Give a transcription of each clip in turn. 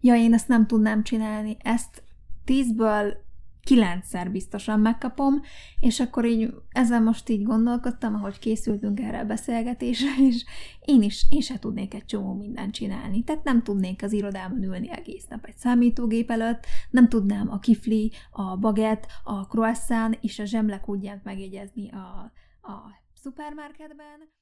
ja, én ezt nem tudnám csinálni, ezt tízből kilencszer biztosan megkapom, és akkor így ezzel most így gondolkodtam, ahogy készültünk erre a beszélgetésre, és én is, én se tudnék egy csomó mindent csinálni. Tehát nem tudnék az irodában ülni egész nap egy számítógép előtt, nem tudnám a kifli, a baget, a croissant és a zsemlekúdját megjegyezni a, a szupermarketben.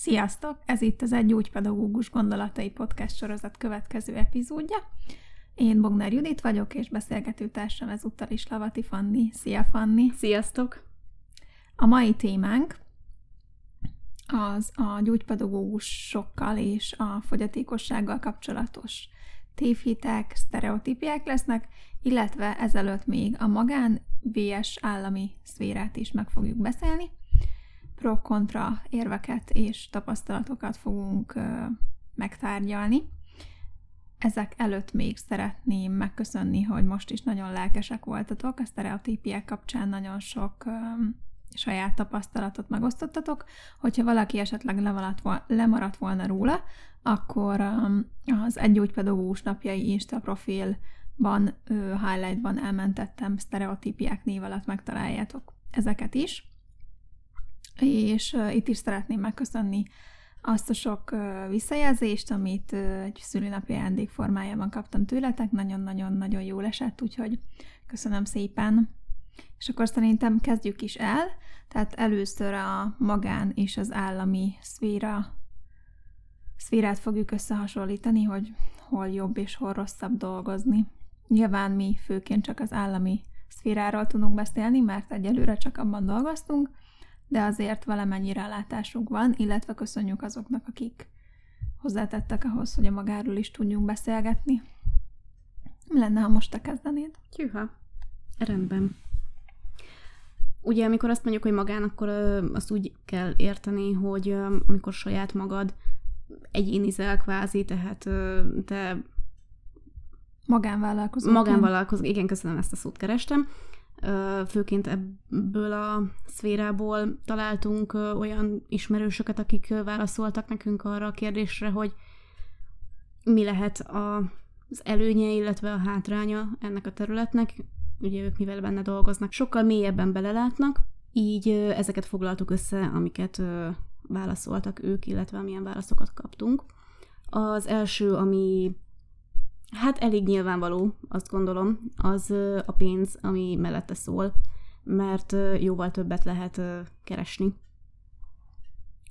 Sziasztok! Ez itt az Egy Gyógypedagógus Gondolatai Podcast sorozat következő epizódja. Én Bognár Judit vagyok, és beszélgető társam ezúttal is Lavati Fanni. Szia, Fanni! Sziasztok! A mai témánk az a gyógypedagógusokkal és a fogyatékossággal kapcsolatos tévhitek, sztereotípiák lesznek, illetve ezelőtt még a magán VS állami szférát is meg fogjuk beszélni pro-kontra érveket és tapasztalatokat fogunk megtárgyalni. Ezek előtt még szeretném megköszönni, hogy most is nagyon lelkesek voltatok, a sztereotípiák kapcsán nagyon sok saját tapasztalatot megosztottatok. Hogyha valaki esetleg lemaradt volna róla, akkor az Egy Gyógypedagógus napjai Insta profilban, highlightban elmentettem sztereotípiák név alatt megtaláljátok ezeket is és itt is szeretném megköszönni azt a sok visszajelzést, amit egy szülinapi ajándék formájában kaptam tőletek, nagyon-nagyon-nagyon jól esett, úgyhogy köszönöm szépen. És akkor szerintem kezdjük is el, tehát először a magán és az állami szféra, szférát fogjuk összehasonlítani, hogy hol jobb és hol rosszabb dolgozni. Nyilván mi főként csak az állami szféráról tudunk beszélni, mert egyelőre csak abban dolgoztunk, de azért valamennyi rálátásunk van, illetve köszönjük azoknak, akik hozzátettek ahhoz, hogy a magáról is tudjunk beszélgetni. Mi lenne, ha most te kezdenéd? Tűha. Rendben. Ugye, amikor azt mondjuk, hogy magán, akkor ö, azt úgy kell érteni, hogy ö, amikor saját magad egyénizel kvázi, tehát ö, te Magánvállalkozó. Magánvállalkozó, igen, köszönöm, ezt a szót kerestem főként ebből a szférából találtunk olyan ismerősöket, akik válaszoltak nekünk arra a kérdésre, hogy mi lehet az előnye, illetve a hátránya ennek a területnek. Ugye ők mivel benne dolgoznak, sokkal mélyebben belelátnak, így ezeket foglaltuk össze, amiket válaszoltak ők, illetve amilyen válaszokat kaptunk. Az első, ami Hát elég nyilvánvaló, azt gondolom, az a pénz, ami mellette szól, mert jóval többet lehet keresni.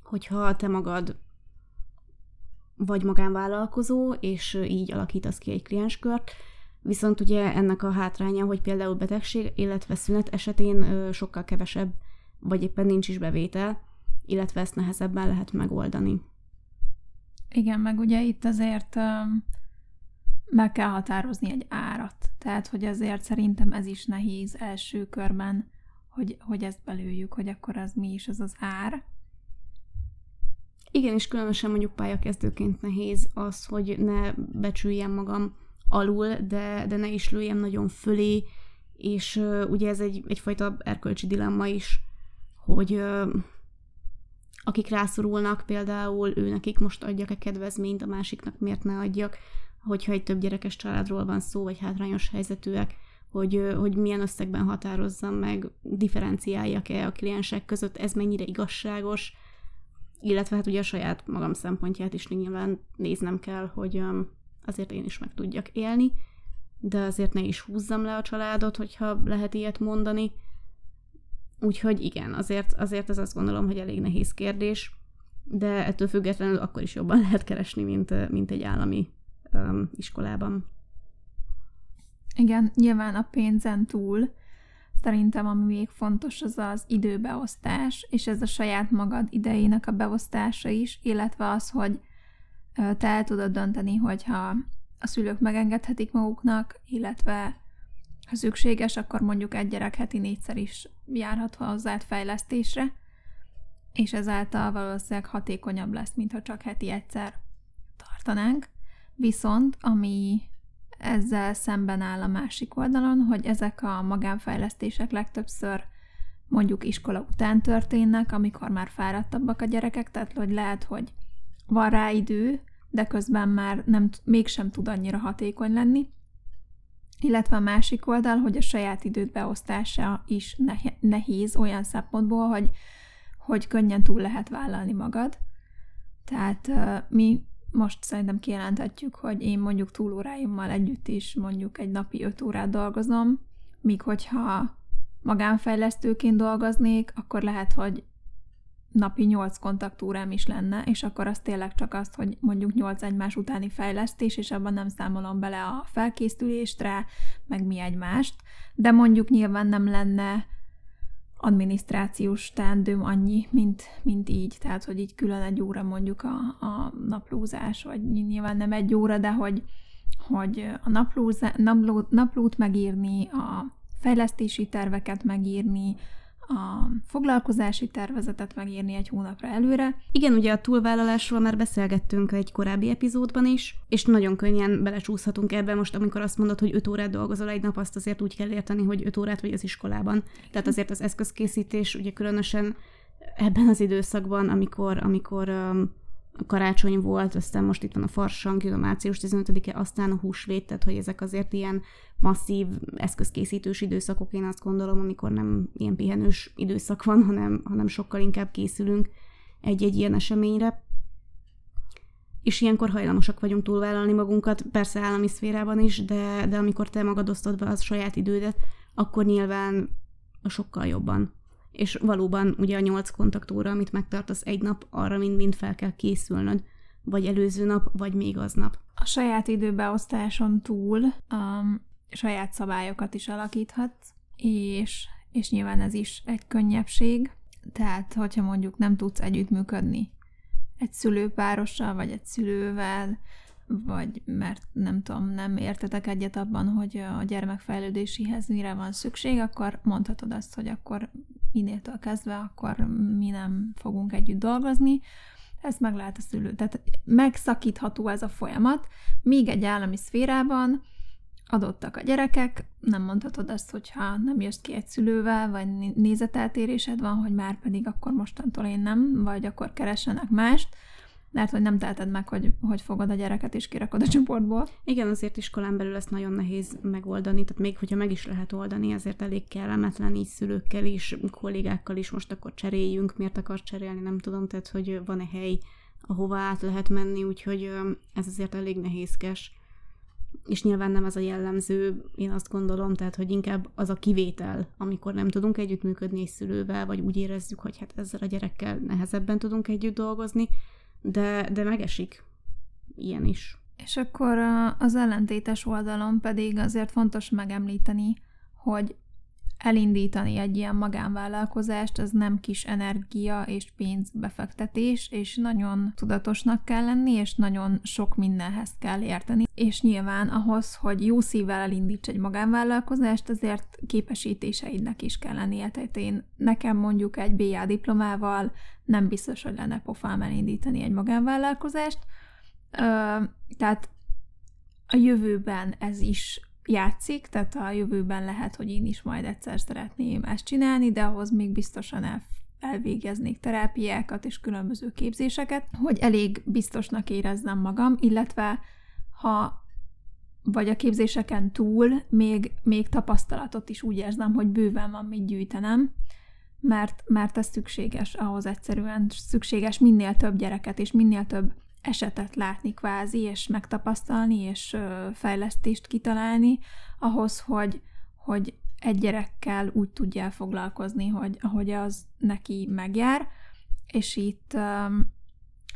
Hogyha te magad vagy magánvállalkozó, és így alakítasz ki egy klienskört, viszont ugye ennek a hátránya, hogy például betegség, illetve szünet esetén sokkal kevesebb, vagy éppen nincs is bevétel, illetve ezt nehezebben lehet megoldani. Igen, meg ugye itt azért meg kell határozni egy árat. Tehát, hogy ezért szerintem ez is nehéz első körben, hogy, hogy ezt belőjük, hogy akkor az mi is az az ár. Igen, és különösen mondjuk pályakezdőként nehéz az, hogy ne becsüljem magam alul, de, de ne is lőjem nagyon fölé, és uh, ugye ez egy, egyfajta erkölcsi dilemma is, hogy uh, akik rászorulnak, például ő nekik most adjak-e kedvezményt, a másiknak miért ne adjak, hogyha egy több gyerekes családról van szó, vagy hátrányos helyzetűek, hogy, hogy milyen összegben határozzam meg, differenciáljak-e a kliensek között, ez mennyire igazságos, illetve hát ugye a saját magam szempontját is nyilván néznem kell, hogy azért én is meg tudjak élni, de azért ne is húzzam le a családot, hogyha lehet ilyet mondani. Úgyhogy igen, azért, azért ez azt gondolom, hogy elég nehéz kérdés, de ettől függetlenül akkor is jobban lehet keresni, mint, mint egy állami um, iskolában. Igen, nyilván a pénzen túl szerintem ami még fontos az az időbeosztás, és ez a saját magad idejének a beosztása is, illetve az, hogy te el tudod dönteni, hogyha a szülők megengedhetik maguknak, illetve ha szükséges, akkor mondjuk egy gyerek heti négyszer is járhat hozzád fejlesztésre, és ezáltal valószínűleg hatékonyabb lesz, mint ha csak heti egyszer tartanánk. Viszont, ami ezzel szemben áll a másik oldalon, hogy ezek a magánfejlesztések legtöbbször mondjuk iskola után történnek, amikor már fáradtabbak a gyerekek, tehát hogy lehet, hogy van rá idő, de közben már nem, mégsem tud annyira hatékony lenni. Illetve a másik oldal, hogy a saját időt beosztása is nehéz olyan szempontból, hogy, hogy könnyen túl lehet vállalni magad. Tehát mi most szerintem kijelenthetjük, hogy én mondjuk túlóráimmal együtt is mondjuk egy napi 5 órát dolgozom, míg hogyha magánfejlesztőként dolgoznék, akkor lehet, hogy napi 8 kontaktúrám is lenne, és akkor az tényleg csak azt, hogy mondjuk 8 egymás utáni fejlesztés, és abban nem számolom bele a felkészülést rá, meg mi egymást, de mondjuk nyilván nem lenne adminisztrációs teendőm annyi, mint, mint így, tehát hogy így külön egy óra mondjuk a, a naplózás, vagy nyilván nem egy óra, de hogy, hogy a naplózá, napló, naplót megírni, a fejlesztési terveket megírni, a foglalkozási tervezetet megírni egy hónapra előre. Igen, ugye a túlvállalásról már beszélgettünk egy korábbi epizódban is, és nagyon könnyen belecsúszhatunk ebbe most, amikor azt mondod, hogy 5 órát dolgozol egy nap, azt azért úgy kell érteni, hogy 5 órát vagy az iskolában. Tehát azért az eszközkészítés, ugye különösen ebben az időszakban, amikor, amikor um, karácsony volt, aztán most itt van a farsang, jön a március 15-e, aztán a húsvét, tehát hogy ezek azért ilyen masszív eszközkészítős időszakok, én azt gondolom, amikor nem ilyen pihenős időszak van, hanem, hanem sokkal inkább készülünk egy-egy ilyen eseményre. És ilyenkor hajlamosak vagyunk túlvállalni magunkat, persze állami szférában is, de, de amikor te magad osztod be az saját idődet, akkor nyilván sokkal jobban és valóban ugye a nyolc kontaktóra, amit megtartasz egy nap, arra mind-mind fel kell készülnöd, vagy előző nap, vagy még aznap. A saját időbeosztáson túl um, saját szabályokat is alakíthatsz, és, és nyilván ez is egy könnyebbség, tehát hogyha mondjuk nem tudsz együttműködni egy szülőpárossal, vagy egy szülővel, vagy mert nem tudom, nem értetek egyet abban, hogy a gyermekfejlődéséhez mire van szükség, akkor mondhatod azt, hogy akkor innétől kezdve akkor mi nem fogunk együtt dolgozni, ezt meg lehet a szülő. Tehát megszakítható ez a folyamat, míg egy állami szférában adottak a gyerekek, nem mondhatod azt, hogyha nem jössz ki egy szülővel, vagy nézeteltérésed van, hogy már pedig akkor mostantól én nem, vagy akkor keressenek mást, lehet, hogy nem teheted meg, hogy, hogy fogod a gyereket és kirakod a csoportból. Igen, azért iskolán belül ezt nagyon nehéz megoldani, tehát még hogyha meg is lehet oldani, azért elég kellemetlen így szülőkkel is, kollégákkal is, most akkor cseréljünk, miért akar cserélni, nem tudom, tehát hogy van-e hely, ahova át lehet menni, úgyhogy ez azért elég nehézkes. És nyilván nem ez a jellemző, én azt gondolom, tehát hogy inkább az a kivétel, amikor nem tudunk együttműködni egy szülővel, vagy úgy érezzük, hogy hát ezzel a gyerekkel nehezebben tudunk együtt dolgozni, de, de megesik ilyen is. És akkor az ellentétes oldalon pedig azért fontos megemlíteni, hogy elindítani egy ilyen magánvállalkozást, az nem kis energia és pénzbefektetés, és nagyon tudatosnak kell lenni, és nagyon sok mindenhez kell érteni. És nyilván ahhoz, hogy jó szívvel elindíts egy magánvállalkozást, azért képesítéseidnek is kell lennie. Tehát én nekem mondjuk egy BA diplomával nem biztos, hogy lenne pofám elindítani egy magánvállalkozást. Ö, tehát a jövőben ez is játszik, tehát a jövőben lehet, hogy én is majd egyszer szeretném ezt csinálni, de ahhoz még biztosan el, elvégeznék terápiákat és különböző képzéseket, hogy elég biztosnak érezzem magam, illetve ha vagy a képzéseken túl még, még tapasztalatot is úgy érzem, hogy bőven van mit gyűjtenem, mert, mert ez szükséges, ahhoz egyszerűen szükséges minél több gyereket és minél több esetet látni kvázi, és megtapasztalni, és fejlesztést kitalálni, ahhoz, hogy, hogy egy gyerekkel úgy tudjál foglalkozni, hogy ahogy az neki megjár, és itt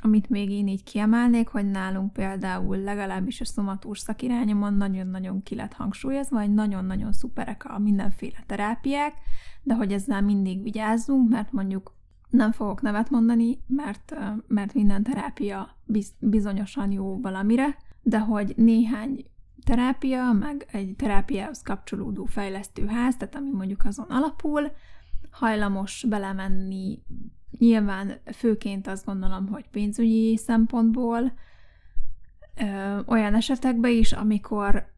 amit még én így kiemelnék, hogy nálunk például legalábbis a szomatúr szakirányomon nagyon-nagyon ki lett hangsúlyozva, hogy nagyon-nagyon szuperek a mindenféle terápiák, de hogy ezzel mindig vigyázzunk, mert mondjuk nem fogok nevet mondani, mert, mert minden terápia bizonyosan jó valamire, de hogy néhány terápia, meg egy terápiához kapcsolódó fejlesztőház, tehát ami mondjuk azon alapul, hajlamos belemenni, nyilván főként azt gondolom, hogy pénzügyi szempontból, ö, olyan esetekben is, amikor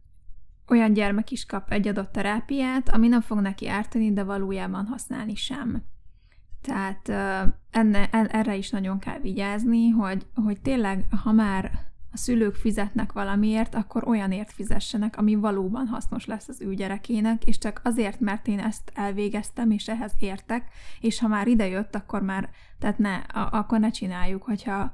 olyan gyermek is kap egy adott terápiát, ami nem fog neki ártani, de valójában használni sem. Tehát enne, erre is nagyon kell vigyázni, hogy, hogy tényleg, ha már a szülők fizetnek valamiért, akkor olyanért fizessenek, ami valóban hasznos lesz az ő gyerekének, és csak azért, mert én ezt elvégeztem, és ehhez értek, és ha már idejött, akkor már, tehát ne, a, akkor ne csináljuk, hogyha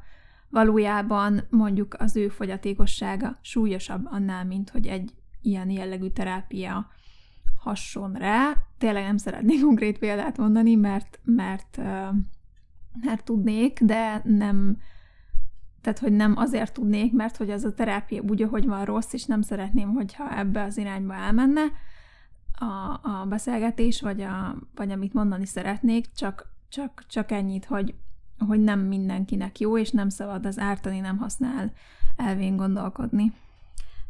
valójában mondjuk az ő fogyatékossága súlyosabb annál, mint hogy egy ilyen jellegű terápia hasson rá. Tényleg nem szeretnék konkrét példát mondani, mert, mert, mert tudnék, de nem, tehát, hogy nem azért tudnék, mert hogy az a terápia úgy, ahogy van rossz, és nem szeretném, hogyha ebbe az irányba elmenne a, a beszélgetés, vagy, a, vagy amit mondani szeretnék, csak, csak, csak ennyit, hogy, hogy nem mindenkinek jó, és nem szabad az ártani, nem használ elvén gondolkodni.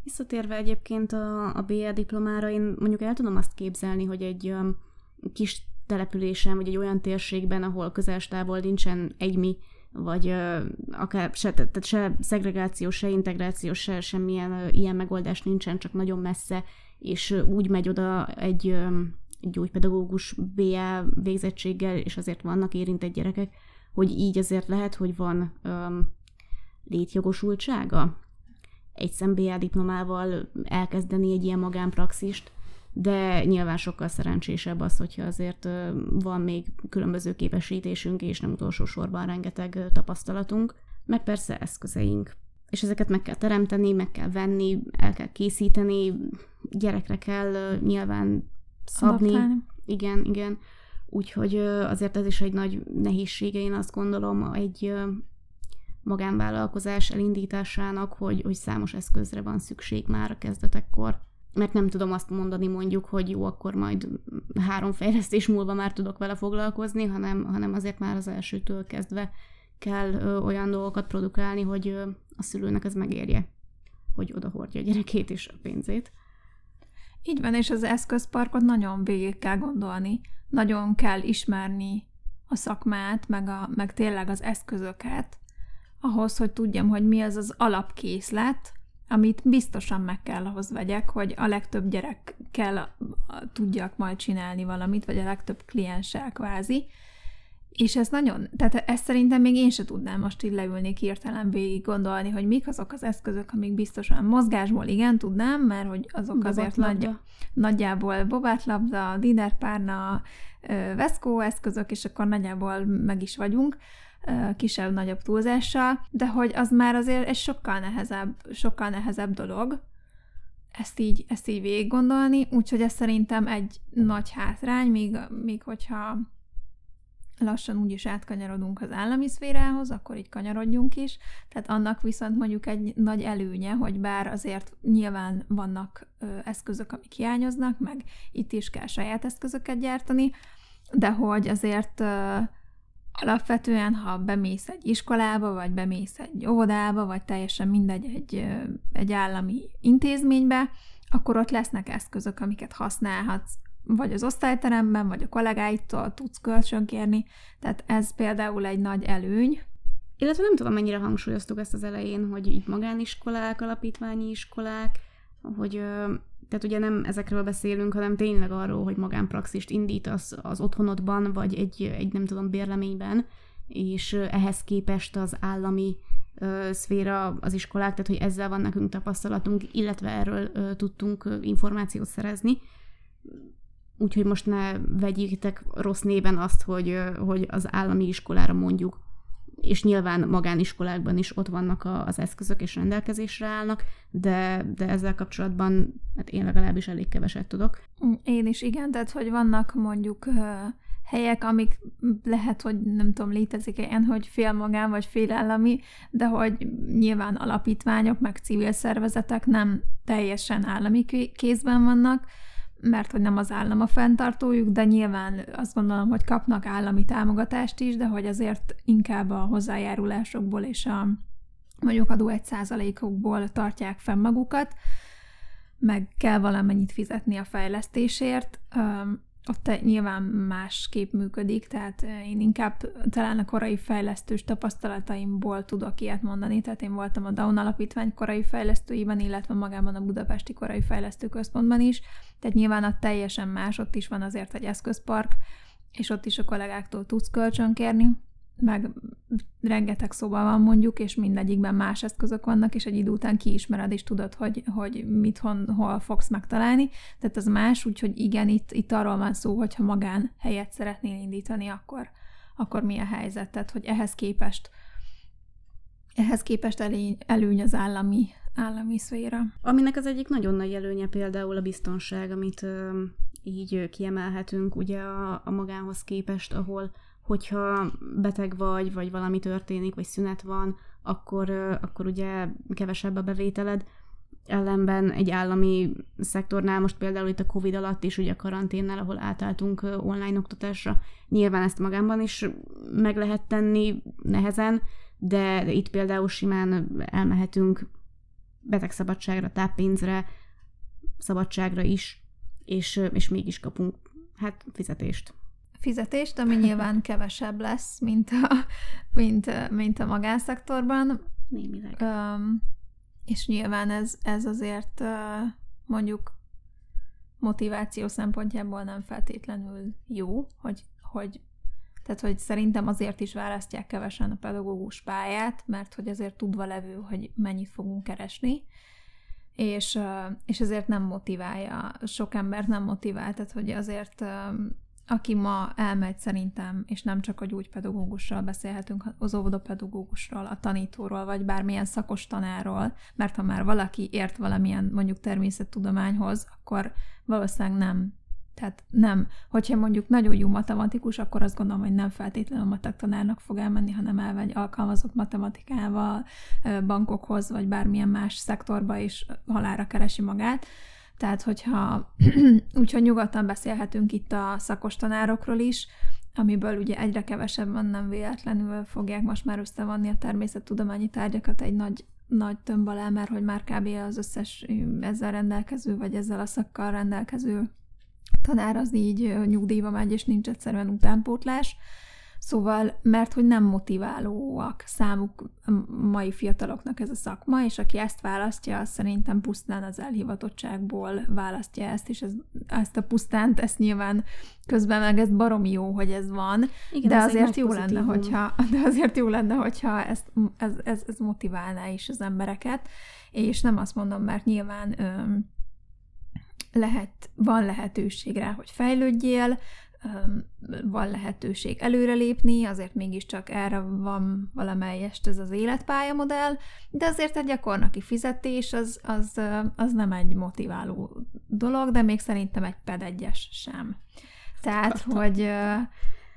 Visszatérve egyébként a, a BA diplomára, én mondjuk el tudom azt képzelni, hogy egy um, kis településen, vagy egy olyan térségben, ahol közelstávol nincsen egymi, vagy uh, akár se, tehát se szegregáció, se integráció, se semmilyen uh, ilyen megoldás nincsen, csak nagyon messze, és uh, úgy megy oda egy, um, egy gyógypedagógus BA végzettséggel, és azért vannak érintett gyerekek, hogy így azért lehet, hogy van um, létjogosultsága egy MBA diplomával elkezdeni egy ilyen magánpraxist, de nyilván sokkal szerencsésebb az, hogyha azért van még különböző képesítésünk, és nem utolsó sorban rengeteg tapasztalatunk, meg persze eszközeink. És ezeket meg kell teremteni, meg kell venni, el kell készíteni, gyerekre kell nyilván szabni. Adaptálni. Igen, igen. Úgyhogy azért ez is egy nagy nehézsége, én azt gondolom, egy magánvállalkozás elindításának, hogy, hogy számos eszközre van szükség már a kezdetekkor. Mert nem tudom azt mondani mondjuk, hogy jó, akkor majd három fejlesztés múlva már tudok vele foglalkozni, hanem, hanem azért már az elsőtől kezdve kell ö, olyan dolgokat produkálni, hogy ö, a szülőnek ez megérje, hogy oda hordja a gyerekét és a pénzét. Így van, és az eszközparkot nagyon végig kell gondolni. Nagyon kell ismerni a szakmát, meg, a, meg tényleg az eszközöket, ahhoz, hogy tudjam, hogy mi az az alapkészlet, amit biztosan meg kell ahhoz vegyek, hogy a legtöbb gyerekkel tudjak majd csinálni valamit, vagy a legtöbb klienssel kvázi. És ez nagyon, tehát ezt szerintem még én se tudnám most így leülni hirtelen végig gondolni, hogy mik azok az eszközök, amik biztosan mozgásból igen tudnám, mert hogy azok azért nagy, nagyjából bobátlabda, dinerpárna, veszkó eszközök, és akkor nagyjából meg is vagyunk kisebb-nagyobb túlzással, de hogy az már azért egy sokkal nehezebb, sokkal nehezebb dolog, ezt így, ezt így végig gondolni, úgyhogy ez szerintem egy nagy hátrány, még, még hogyha lassan úgyis átkanyarodunk az állami szférához, akkor így kanyarodjunk is. Tehát annak viszont mondjuk egy nagy előnye, hogy bár azért nyilván vannak ö, eszközök, amik hiányoznak, meg itt is kell saját eszközöket gyártani, de hogy azért ö, alapvetően, ha bemész egy iskolába, vagy bemész egy óvodába, vagy teljesen mindegy egy, egy állami intézménybe, akkor ott lesznek eszközök, amiket használhatsz, vagy az osztályteremben, vagy a kollégáitól tudsz kölcsönkérni, tehát ez például egy nagy előny. Illetve nem tudom, mennyire hangsúlyoztuk ezt az elején, hogy így magániskolák, alapítványi iskolák, hogy tehát ugye nem ezekről beszélünk, hanem tényleg arról, hogy magánpraxist indítasz az otthonodban, vagy egy, egy nem tudom, bérleményben, és ehhez képest az állami ö, szféra, az iskolák, tehát hogy ezzel van nekünk tapasztalatunk, illetve erről ö, tudtunk információt szerezni. Úgyhogy most ne vegyétek rossz néven azt, hogy, ö, hogy az állami iskolára mondjuk és nyilván magániskolákban is ott vannak a, az eszközök és rendelkezésre állnak, de, de ezzel kapcsolatban hát én legalábbis elég keveset tudok. Én is, igen, tehát hogy vannak mondjuk helyek, amik lehet, hogy nem tudom, létezik ilyen, hogy fél magán vagy fél állami, de hogy nyilván alapítványok, meg civil szervezetek nem teljesen állami kézben vannak, mert hogy nem az állam a fenntartójuk, de nyilván azt gondolom, hogy kapnak állami támogatást is, de hogy azért inkább a hozzájárulásokból és a mondjuk adó egy százalékokból tartják fenn magukat, meg kell valamennyit fizetni a fejlesztésért, ott nyilván másképp működik, tehát én inkább talán a korai fejlesztős tapasztalataimból tudok ilyet mondani, tehát én voltam a Down Alapítvány korai fejlesztőiben, illetve magában a Budapesti Korai Fejlesztő Központban is, tehát nyilván a teljesen más, ott is van azért egy eszközpark, és ott is a kollégáktól tudsz kölcsönkérni, meg rengeteg szoba van mondjuk, és mindegyikben más eszközök vannak, és egy idő után kiismered, és tudod, hogy, hogy mit, hon, hol fogsz megtalálni. Tehát ez más, úgyhogy igen, itt, itt arról van szó, hogyha magán helyet szeretnél indítani, akkor, akkor mi a helyzet. Tehát, hogy ehhez képest ehhez képest elény, előny az állami, állami szféra. Aminek az egyik nagyon nagy előnye például a biztonság, amit így kiemelhetünk ugye a, a magánhoz képest, ahol hogyha beteg vagy, vagy valami történik, vagy szünet van, akkor, akkor ugye kevesebb a bevételed. Ellenben egy állami szektornál, most például itt a Covid alatt is, ugye a karanténnál, ahol átálltunk online oktatásra, nyilván ezt magámban is meg lehet tenni nehezen, de itt például simán elmehetünk betegszabadságra, táppénzre, szabadságra is, és, és mégis kapunk hát fizetést fizetést, ami nyilván kevesebb lesz, mint a, mint, mint a magánszektorban. Némileg. Um, és nyilván ez, ez azért uh, mondjuk motiváció szempontjából nem feltétlenül jó, hogy, hogy tehát, hogy szerintem azért is választják kevesen a pedagógus pályát, mert hogy azért tudva levő, hogy mennyit fogunk keresni, és, és ezért nem motiválja, sok embert nem motivál, tehát hogy azért aki ma elmegy szerintem, és nem csak a gyógypedagógusról beszélhetünk, az óvodapedagógusról, a tanítóról, vagy bármilyen szakos tanáról, mert ha már valaki ért valamilyen mondjuk természettudományhoz, akkor valószínűleg nem. Tehát nem. Hogyha mondjuk nagyon jó matematikus, akkor azt gondolom, hogy nem feltétlenül a matek tanárnak fog elmenni, hanem elmegy alkalmazott matematikával, bankokhoz, vagy bármilyen más szektorba, és halára keresi magát. Tehát, hogyha úgyhogy nyugodtan beszélhetünk itt a szakos tanárokról is, amiből ugye egyre kevesebben nem véletlenül fogják most már összevonni a természettudományi tárgyakat egy nagy, nagy tömb alá, mert hogy már kb. az összes ezzel rendelkező, vagy ezzel a szakkal rendelkező tanár az így nyugdíjba megy, és nincs egyszerűen utánpótlás. Szóval, mert hogy nem motiválóak számuk mai fiataloknak ez a szakma, és aki ezt választja, az szerintem pusztán az elhivatottságból választja ezt, és ez, ezt a pusztánt, ezt nyilván közben meg ez baromi jó, hogy ez van, Igen, de azért jó lenne, hogyha, de azért jó lenne, hogyha ezt, ez, ez, ez motiválná is az embereket, és nem azt mondom, mert nyilván öm, lehet, van lehetőség rá, hogy fejlődjél, van lehetőség előrelépni, azért mégiscsak erre van valamelyest ez az életpályamodell, de azért egy gyakornoki fizetés az, az, az nem egy motiváló dolog, de még szerintem egy ped egyes sem. Tehát, hogy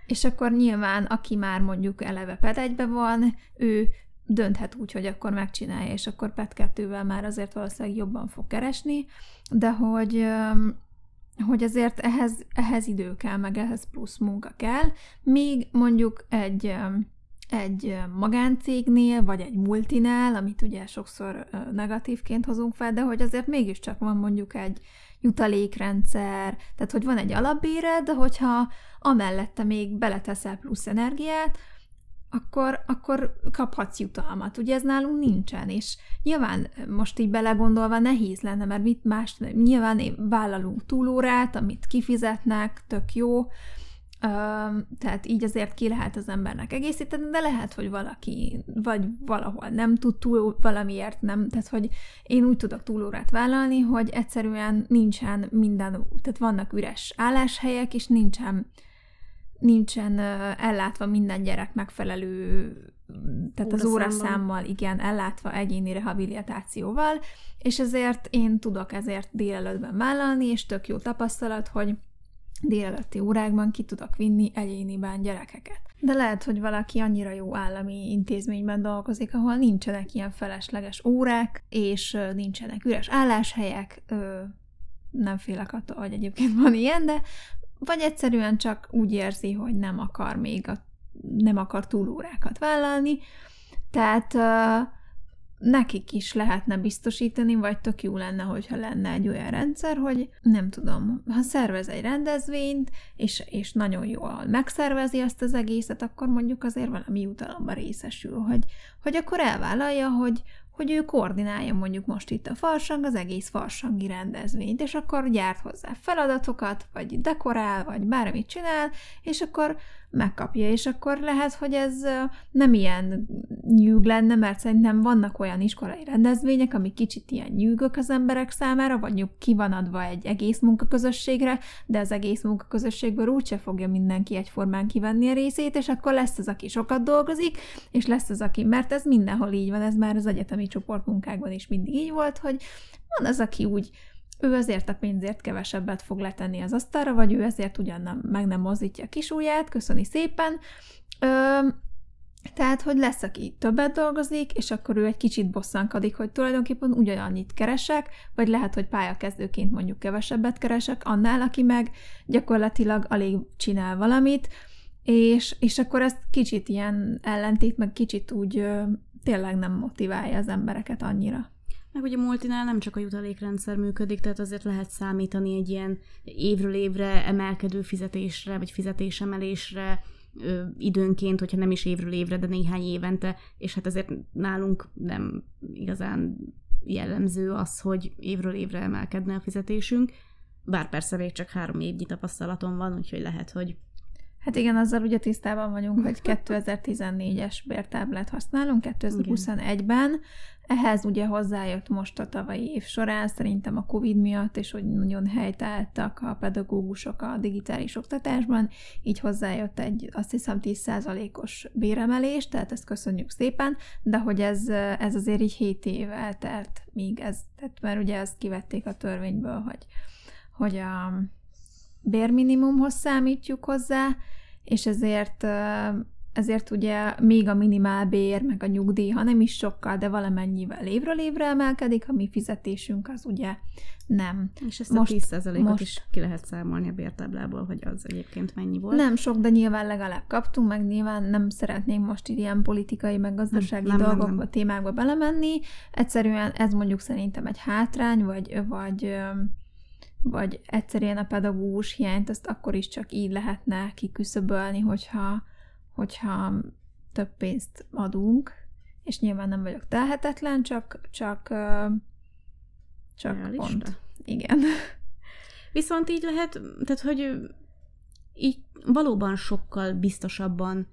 és akkor nyilván, aki már mondjuk eleve ped egybe van, ő dönthet úgy, hogy akkor megcsinálja, és akkor PET 2-vel már azért valószínűleg jobban fog keresni, de hogy hogy azért ehhez, ehhez idő kell, meg ehhez plusz munka kell, míg mondjuk egy, egy magáncégnél, vagy egy multinál, amit ugye sokszor negatívként hozunk fel, de hogy azért mégiscsak van mondjuk egy jutalékrendszer, tehát hogy van egy alapbéred, hogyha amellette még beleteszel plusz energiát, akkor, akkor kaphatsz jutalmat. Ugye ez nálunk nincsen, és nyilván most így belegondolva nehéz lenne, mert mit más, nyilván vállalunk túlórát, amit kifizetnek, tök jó, tehát így azért ki lehet az embernek egészíteni, de lehet, hogy valaki, vagy valahol nem tud túl, valamiért nem, tehát hogy én úgy tudok túlórát vállalni, hogy egyszerűen nincsen minden, tehát vannak üres álláshelyek, és nincsen nincsen ellátva minden gyerek megfelelő, tehát az óraszámmal, igen, ellátva egyéni rehabilitációval, és ezért én tudok ezért délelőttben vállalni, és tök jó tapasztalat, hogy délelőtti órákban ki tudok vinni egyéniben gyerekeket. De lehet, hogy valaki annyira jó állami intézményben dolgozik, ahol nincsenek ilyen felesleges órák, és nincsenek üres álláshelyek, nem félek attól, hogy egyébként van ilyen, de vagy egyszerűen csak úgy érzi, hogy nem akar még a, nem akar túlórákat vállalni. Tehát nekik is lehetne biztosítani, vagy tök jó lenne, hogyha lenne egy olyan rendszer, hogy nem tudom, ha szervez egy rendezvényt, és, és nagyon jól megszervezi azt az egészet, akkor mondjuk azért valami jutalomba részesül, hogy, hogy akkor elvállalja, hogy, hogy ő koordinálja mondjuk most itt a farsang, az egész farsangi rendezvényt, és akkor gyárt hozzá feladatokat, vagy dekorál, vagy bármit csinál, és akkor megkapja, és akkor lehet, hogy ez nem ilyen nyűg lenne, mert szerintem vannak olyan iskolai rendezvények, ami kicsit ilyen nyűgök az emberek számára, vagy ki van adva egy egész munkaközösségre, de az egész munkaközösségből úgyse fogja mindenki egyformán kivenni a részét, és akkor lesz az, aki sokat dolgozik, és lesz az, aki, mert ez mindenhol így van, ez már az egyetemi csoportmunkákban is mindig így volt, hogy van az, aki úgy ő azért a pénzért kevesebbet fog letenni az asztalra, vagy ő ezért ugyan nem, meg nem mozdítja a kis ujját, köszöni szépen. Ö, tehát, hogy lesz, aki többet dolgozik, és akkor ő egy kicsit bosszankodik, hogy tulajdonképpen ugyanannyit keresek, vagy lehet, hogy pályakezdőként mondjuk kevesebbet keresek, annál, aki meg gyakorlatilag alig csinál valamit, és, és akkor ez kicsit ilyen ellentét, meg kicsit úgy ö, tényleg nem motiválja az embereket annyira. Meg ugye multinál nem csak a jutalékrendszer működik, tehát azért lehet számítani egy ilyen évről évre emelkedő fizetésre, vagy fizetésemelésre, ö, időnként, hogyha nem is évről évre, de néhány évente, és hát azért nálunk nem igazán jellemző az, hogy évről évre emelkedne a fizetésünk, bár persze még csak három évnyi tapasztalatom van, úgyhogy lehet, hogy Hát igen, azzal ugye tisztában vagyunk, hogy 2014-es bértáblát használunk 2021-ben. Ehhez ugye hozzájött most a tavalyi év során, szerintem a Covid miatt, és hogy nagyon helytálltak a pedagógusok a digitális oktatásban, így hozzájött egy azt hiszem 10%-os béremelés, tehát ezt köszönjük szépen, de hogy ez, ez azért így 7 év eltelt, míg ez, tehát mert ugye ezt kivették a törvényből, hogy, hogy a bérminimumhoz számítjuk hozzá, és ezért ezért ugye még a minimálbér, meg a nyugdíj, ha nem is sokkal, de valamennyivel évről évre emelkedik, a mi fizetésünk az ugye nem. És ezt most, a 10%-ot most, is ki lehet számolni a bértáblából, hogy az egyébként mennyi volt? Nem sok, de nyilván legalább kaptunk, meg nyilván nem szeretnénk most ilyen politikai, meg gazdasági nem, nem, dolgokba, nem, nem. témákba belemenni. Egyszerűen ez mondjuk szerintem egy hátrány, vagy, vagy vagy egyszerűen a pedagógus hiányt, azt akkor is csak így lehetne kiküszöbölni, hogyha, hogyha több pénzt adunk, és nyilván nem vagyok telhetetlen, csak, csak, csak Realista. pont. Igen. Viszont így lehet, tehát hogy így valóban sokkal biztosabban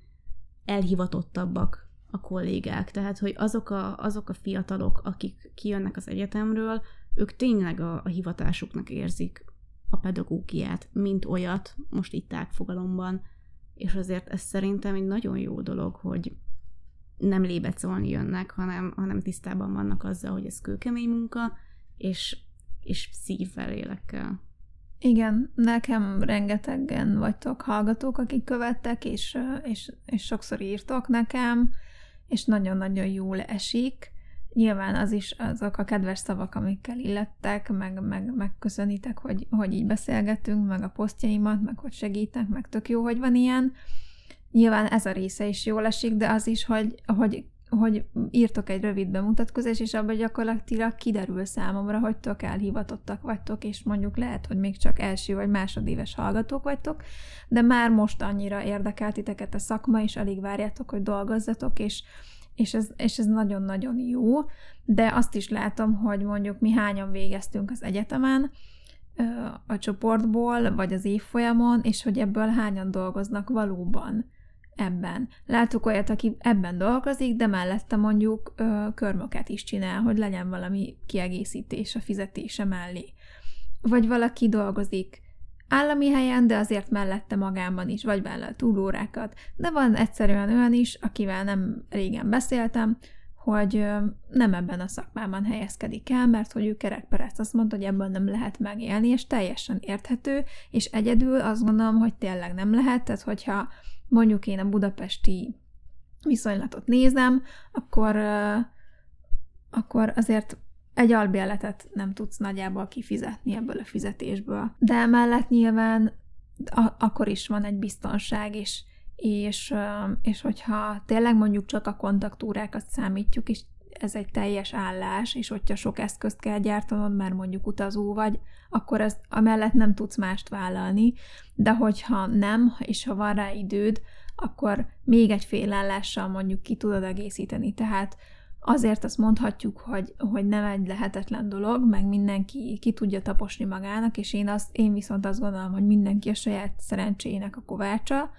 elhivatottabbak a kollégák. Tehát, hogy azok a, azok a fiatalok, akik kijönnek az egyetemről, ők tényleg a, a hivatásuknak érzik a pedagógiát, mint olyat, most itt tágfogalomban, és azért ez szerintem egy nagyon jó dolog, hogy nem lébecolni jönnek, hanem, hanem tisztában vannak azzal, hogy ez kőkemény munka, és, és szívvel, élekkel. Igen, nekem rengetegen vagytok hallgatók, akik követtek, és, és, és sokszor írtok nekem, és nagyon-nagyon jól esik, Nyilván az is azok a kedves szavak, amikkel illettek, meg, meg megköszönitek, hogy, hogy így beszélgetünk, meg a posztjaimat, meg hogy segítek, meg tök jó, hogy van ilyen. Nyilván ez a része is jól esik, de az is, hogy, hogy, hogy írtok egy rövid bemutatkozás, és abban gyakorlatilag kiderül számomra, hogy tök elhivatottak vagytok, és mondjuk lehet, hogy még csak első vagy másodéves hallgatók vagytok, de már most annyira érdekelt titeket a szakma, és alig várjátok, hogy dolgozzatok, és és ez, és ez nagyon-nagyon jó, de azt is látom, hogy mondjuk mi hányan végeztünk az egyetemen, a csoportból, vagy az évfolyamon, és hogy ebből hányan dolgoznak valóban ebben. Látok olyat, aki ebben dolgozik, de mellette mondjuk ö, körmöket is csinál, hogy legyen valami kiegészítés a fizetése mellé. Vagy valaki dolgozik állami helyen, de azért mellette magában is, vagy vállal túlórákat. De van egyszerűen olyan is, akivel nem régen beszéltem, hogy nem ebben a szakmában helyezkedik el, mert hogy ő kerekperec azt mondta, hogy ebben nem lehet megélni, és teljesen érthető, és egyedül azt gondolom, hogy tényleg nem lehet, tehát hogyha mondjuk én a budapesti viszonylatot nézem, akkor, akkor azért egy albérletet nem tudsz nagyjából kifizetni ebből a fizetésből. De emellett nyilván a- akkor is van egy biztonság, és, és, és hogyha tényleg mondjuk csak a kontaktúrákat számítjuk, és, ez egy teljes állás, és hogyha sok eszközt kell gyártanod, mert mondjuk utazó vagy, akkor ezt amellett nem tudsz mást vállalni, de hogyha nem, és ha van rá időd, akkor még egy fél állással mondjuk ki tudod egészíteni. Tehát azért azt mondhatjuk, hogy, hogy nem egy lehetetlen dolog, meg mindenki ki tudja taposni magának, és én, azt, én viszont azt gondolom, hogy mindenki a saját szerencsének a kovácsa,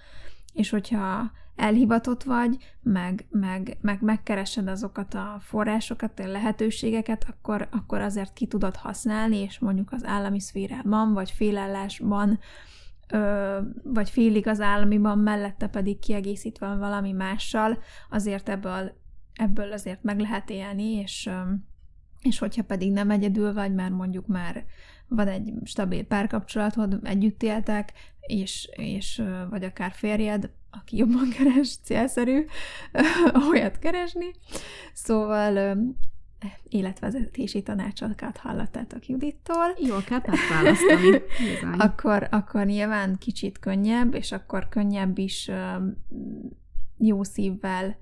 és hogyha elhivatott vagy, meg, meg, meg megkeresed azokat a forrásokat, a lehetőségeket, akkor, akkor azért ki tudod használni, és mondjuk az állami szférában, vagy félállásban, vagy félig az államiban, mellette pedig kiegészítve valami mással, azért ebből, ebből azért meg lehet élni, és, és hogyha pedig nem egyedül vagy, mert mondjuk már van egy stabil párkapcsolatod, együtt éltek, és, és vagy akár férjed, aki jobban keres, célszerű olyat keresni. Szóval életvezetési tanácsokat hallottátok Judittól. Jól kell választani. akkor, akkor nyilván kicsit könnyebb, és akkor könnyebb is jó szívvel,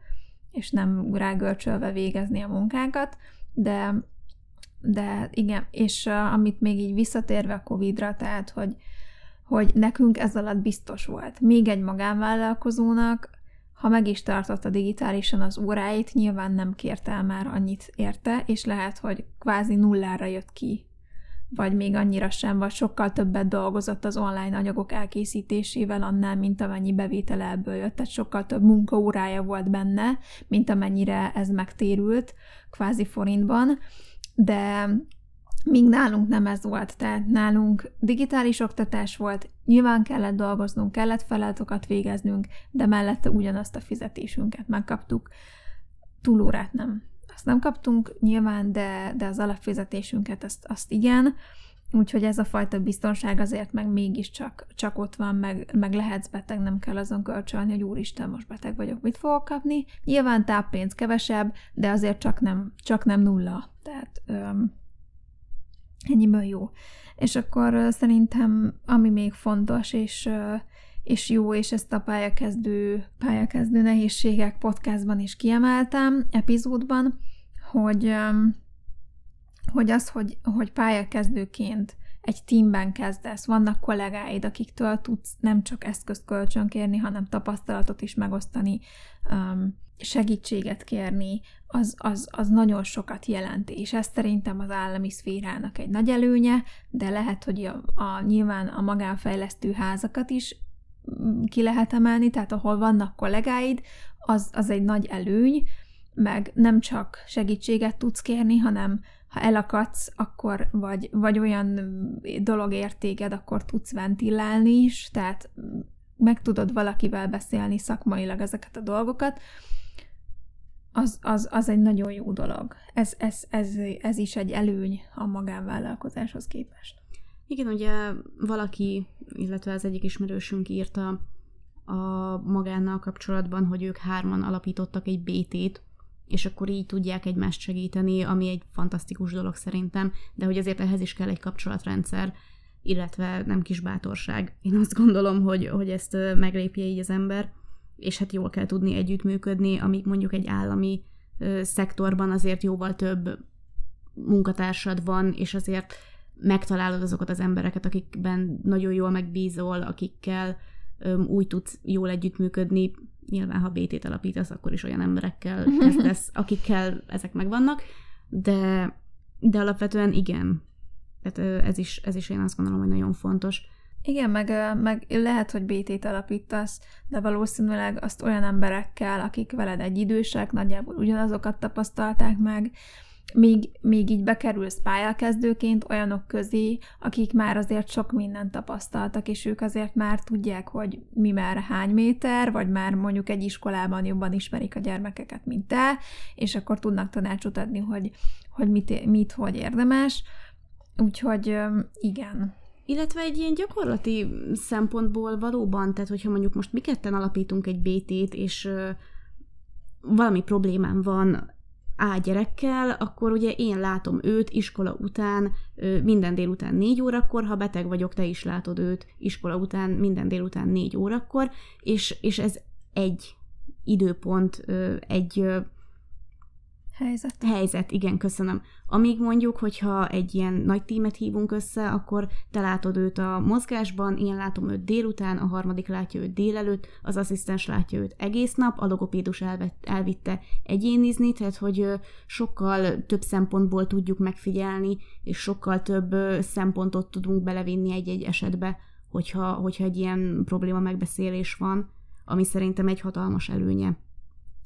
és nem rágörcsölve végezni a munkánkat, de, de igen, és amit még így visszatérve a Covid-ra, tehát, hogy hogy nekünk ez alatt biztos volt. Még egy magánvállalkozónak, ha meg is tartotta digitálisan az óráit, nyilván nem kért el már annyit érte, és lehet, hogy kvázi nullára jött ki, vagy még annyira sem, vagy sokkal többet dolgozott az online anyagok elkészítésével annál, mint amennyi bevétel ebből jött, tehát sokkal több munkaórája volt benne, mint amennyire ez megtérült, kvázi forintban, de Míg nálunk nem ez volt, tehát nálunk digitális oktatás volt, nyilván kellett dolgoznunk, kellett feladatokat végeznünk, de mellette ugyanazt a fizetésünket megkaptuk. Túlórát nem. Azt nem kaptunk nyilván, de, de az alapfizetésünket azt, azt igen, úgyhogy ez a fajta biztonság azért meg mégiscsak csak ott van, meg, meg lehetsz beteg, nem kell azon kölcsönni, hogy úristen, most beteg vagyok, mit fogok kapni. Nyilván táppénz kevesebb, de azért csak nem, csak nem nulla. Tehát öm, Ennyiből jó. És akkor szerintem, ami még fontos, és, és jó, és ezt a pályakezdő, pályakezdő nehézségek podcastban is kiemeltem, epizódban, hogy, hogy az, hogy, hogy pályakezdőként egy teamben kezdesz, vannak kollégáid, akiktől tudsz nem csak eszközt kölcsönkérni, hanem tapasztalatot is megosztani, segítséget kérni, az, az, az nagyon sokat jelent, és ez szerintem az állami szférának egy nagy előnye, de lehet, hogy a, a, nyilván a magánfejlesztő házakat is mm, ki lehet emelni, tehát ahol vannak kollégáid, az, az egy nagy előny, meg nem csak segítséget tudsz kérni, hanem ha elakadsz, akkor vagy, vagy olyan dolog értéged, akkor tudsz ventilálni is, tehát meg tudod valakivel beszélni szakmailag ezeket a dolgokat, az, az, az egy nagyon jó dolog. Ez, ez, ez, ez is egy előny a magánvállalkozáshoz képest. Igen, ugye valaki, illetve az egyik ismerősünk írta a magánnal kapcsolatban, hogy ők hárman alapítottak egy BT-t, és akkor így tudják egymást segíteni, ami egy fantasztikus dolog szerintem, de hogy azért ehhez is kell egy kapcsolatrendszer, illetve nem kis bátorság. Én azt gondolom, hogy, hogy ezt meglépje így az ember és hát jól kell tudni együttműködni, amíg mondjuk egy állami szektorban azért jóval több munkatársad van, és azért megtalálod azokat az embereket, akikben nagyon jól megbízol, akikkel úgy tudsz jól együttműködni, nyilván ha BT-t alapítasz, akkor is olyan emberekkel kezdesz, akikkel ezek megvannak, de, de alapvetően igen. Tehát ez is, ez is én azt gondolom, hogy nagyon fontos. Igen, meg, meg lehet, hogy BT-t alapítasz, de valószínűleg azt olyan emberekkel, akik veled egy idősek, nagyjából ugyanazokat tapasztalták meg, míg, míg így bekerülsz pályakezdőként olyanok közé, akik már azért sok mindent tapasztaltak, és ők azért már tudják, hogy mi már hány méter, vagy már mondjuk egy iskolában jobban ismerik a gyermekeket, mint te, és akkor tudnak tanácsot adni, hogy, hogy mit, mit, hogy érdemes. Úgyhogy igen, illetve egy ilyen gyakorlati szempontból valóban, tehát hogyha mondjuk most mi ketten alapítunk egy BT-t, és valami problémám van A gyerekkel, akkor ugye én látom őt iskola után, minden délután négy órakor, ha beteg vagyok, te is látod őt iskola után, minden délután négy órakor, és, és ez egy időpont, egy Helyzet. Helyzet, igen, köszönöm. Amíg mondjuk, hogyha egy ilyen nagy tímet hívunk össze, akkor te látod őt a mozgásban, én látom őt délután, a harmadik látja őt délelőtt, az asszisztens látja őt egész nap, a logopédus elvett, elvitte egyénizni, tehát hogy sokkal több szempontból tudjuk megfigyelni, és sokkal több szempontot tudunk belevinni egy-egy esetbe, hogyha, hogyha egy ilyen probléma megbeszélés van, ami szerintem egy hatalmas előnye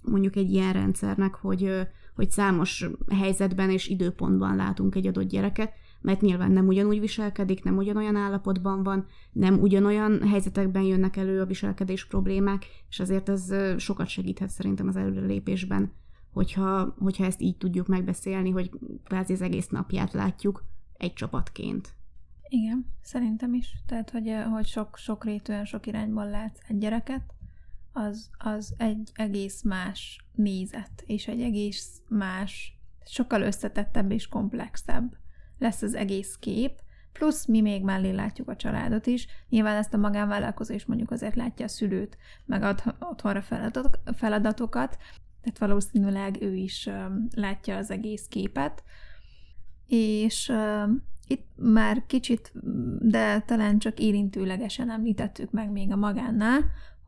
mondjuk egy ilyen rendszernek, hogy, hogy számos helyzetben és időpontban látunk egy adott gyereket, mert nyilván nem ugyanúgy viselkedik, nem ugyanolyan állapotban van, nem ugyanolyan helyzetekben jönnek elő a viselkedés problémák, és azért ez sokat segíthet szerintem az előrelépésben, hogyha, hogyha ezt így tudjuk megbeszélni, hogy kvázi az egész napját látjuk egy csapatként. Igen, szerintem is. Tehát, hogy, hogy sok, sok rétűen, sok irányból látsz egy gyereket, az, az egy egész más nézet, és egy egész más, sokkal összetettebb és komplexebb lesz az egész kép, plusz mi még mellé látjuk a családot is. Nyilván ezt a magánvállalkozás mondjuk azért látja a szülőt, meg ad otthonra feladatokat, tehát valószínűleg ő is látja az egész képet, és itt már kicsit, de talán csak érintőlegesen említettük meg még a magánnál,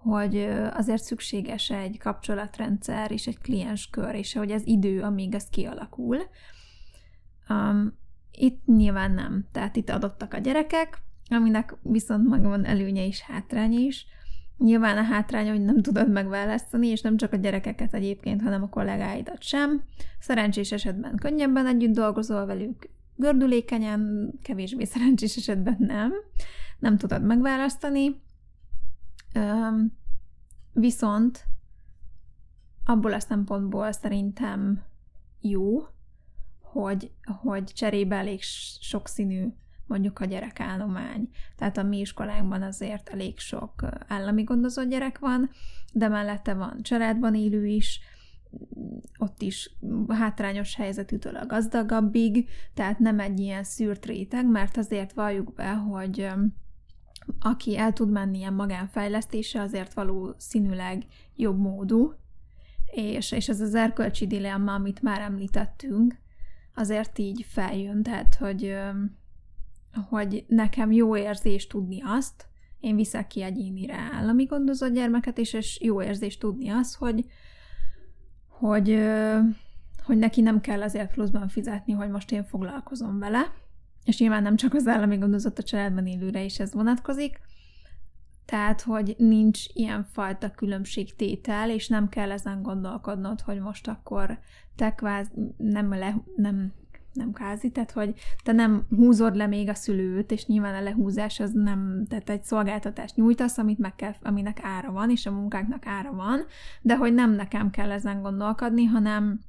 hogy azért szükséges egy kapcsolatrendszer és egy klienskör, és hogy ez idő, amíg ez kialakul. Um, itt nyilván nem. Tehát itt adottak a gyerekek, aminek viszont maga van előnye és hátránya is. Nyilván a hátránya, hogy nem tudod megválasztani, és nem csak a gyerekeket egyébként, hanem a kollégáidat sem. Szerencsés esetben könnyebben együtt dolgozol velük, gördülékenyen, kevésbé szerencsés esetben nem. Nem tudod megválasztani. Viszont abból a szempontból szerintem jó, hogy, hogy cserébe elég sokszínű mondjuk a gyerekállomány. Tehát a mi iskolánkban azért elég sok állami gondozott gyerek van, de mellette van családban élő is, ott is hátrányos helyzetűtől a gazdagabbig, tehát nem egy ilyen szűrt réteg, mert azért valljuk be, hogy aki el tud menni ilyen magánfejlesztése, azért valószínűleg jobb módú, és, és ez az erkölcsi dilemma, amit már említettünk, azért így feljön, tehát, hogy, hogy nekem jó érzés tudni azt, én viszek ki egyénire állami gondozott gyermeket, és, és jó érzés tudni azt, hogy, hogy, hogy neki nem kell azért pluszban fizetni, hogy most én foglalkozom vele, és nyilván nem csak az állami gondozott a családban élőre is ez vonatkozik, tehát, hogy nincs ilyen fajta különbségtétel, és nem kell ezen gondolkodnod, hogy most akkor te kvázi nem, le, nem, nem kázi, tehát hogy te nem húzod le még a szülőt, és nyilván a lehúzás az nem, tehát egy szolgáltatást nyújtasz, amit meg kell, aminek ára van, és a munkáknak ára van, de hogy nem nekem kell ezen gondolkodni, hanem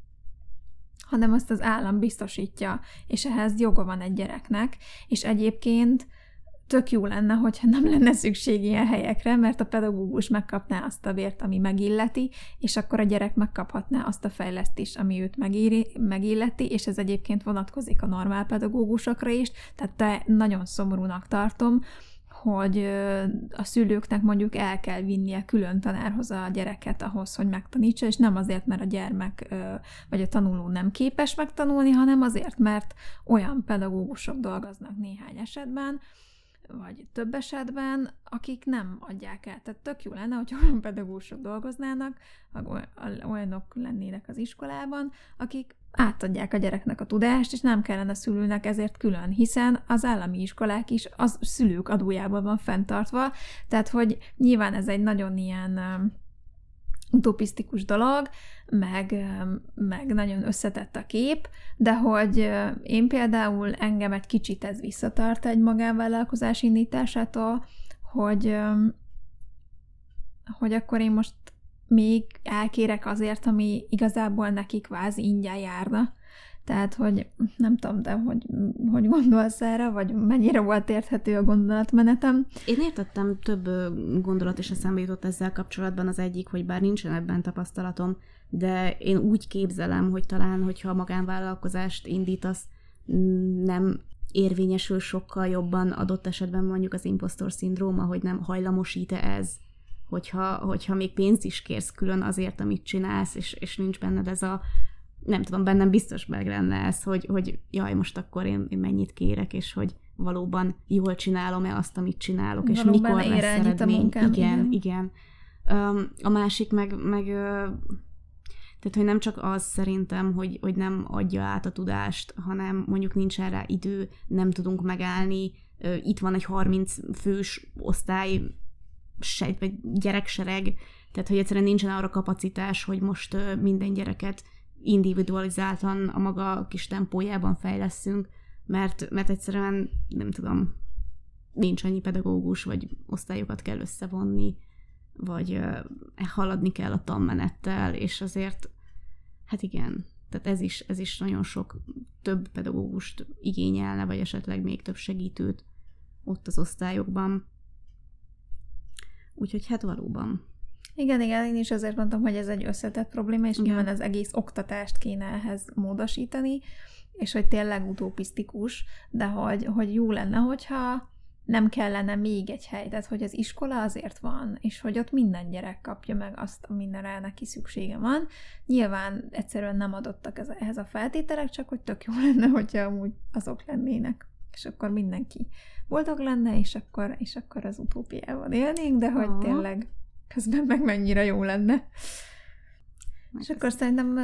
hanem azt az állam biztosítja, és ehhez joga van egy gyereknek, és egyébként tök jó lenne, hogyha nem lenne szükség ilyen helyekre, mert a pedagógus megkapná azt a vért, ami megilleti, és akkor a gyerek megkaphatná azt a fejlesztést, ami őt megéri, megilleti, és ez egyébként vonatkozik a normál pedagógusokra is, tehát te nagyon szomorúnak tartom, hogy a szülőknek mondjuk el kell vinnie külön tanárhoz a gyereket ahhoz, hogy megtanítsa, és nem azért, mert a gyermek vagy a tanuló nem képes megtanulni, hanem azért, mert olyan pedagógusok dolgoznak néhány esetben, vagy több esetben, akik nem adják el. Tehát tök jó lenne, hogy olyan pedagógusok dolgoznának, olyanok lennének az iskolában, akik átadják a gyereknek a tudást, és nem kellene szülőnek ezért külön, hiszen az állami iskolák is az szülők adójában van fenntartva, tehát hogy nyilván ez egy nagyon ilyen utopisztikus dolog, meg, meg nagyon összetett a kép, de hogy én például engem egy kicsit ez visszatart egy magánvállalkozás indításától, hogy, hogy akkor én most még elkérek azért, ami igazából neki kvázi ingyen járna. Tehát, hogy nem tudom, de hogy, hogy gondolsz erre, vagy mennyire volt érthető a gondolatmenetem? Én értettem több gondolat is eszembe jutott ezzel kapcsolatban. Az egyik, hogy bár nincsen ebben tapasztalatom, de én úgy képzelem, hogy talán, hogyha magánvállalkozást indítasz, nem érvényesül sokkal jobban adott esetben mondjuk az impostor szindróma, hogy nem hajlamosít-e ez, hogyha, hogyha még pénzt is kérsz külön azért, amit csinálsz, és, és nincs benned ez a nem tudom, bennem biztos meg lenne ez, hogy, hogy jaj, most akkor én, én mennyit kérek, és hogy valóban jól csinálom-e azt, amit csinálok, és Valóban mikor ér lesz ennyit a eredmény. munkám, igen, igen. igen. Um, a másik meg, meg tehát, hogy nem csak az szerintem, hogy, hogy nem adja át a tudást, hanem mondjuk nincs rá idő, nem tudunk megállni, itt van egy 30 fős osztály, se, vagy gyereksereg, tehát, hogy egyszerűen nincsen arra kapacitás, hogy most minden gyereket individualizáltan a maga kis tempójában fejleszünk, mert, mert egyszerűen nem tudom, nincs annyi pedagógus, vagy osztályokat kell összevonni, vagy ö, haladni kell a tanmenettel, és azért, hát igen, tehát ez is, ez is nagyon sok több pedagógust igényelne, vagy esetleg még több segítőt ott az osztályokban. Úgyhogy hát valóban. Igen, igen, én is azért mondtam, hogy ez egy összetett probléma, és nyilván az egész oktatást kéne ehhez módosítani, és hogy tényleg utopisztikus, de hogy, hogy jó lenne, hogyha nem kellene még egy hely, tehát hogy az iskola azért van, és hogy ott minden gyerek kapja meg azt, aminre neki szüksége van. Nyilván egyszerűen nem adottak ez, ehhez a feltételek, csak hogy tök jó lenne, hogyha amúgy azok lennének. És akkor mindenki boldog lenne, és akkor, és akkor az utópiában élnénk, de hogy Aha. tényleg közben meg mennyire jó lenne. És akkor szerintem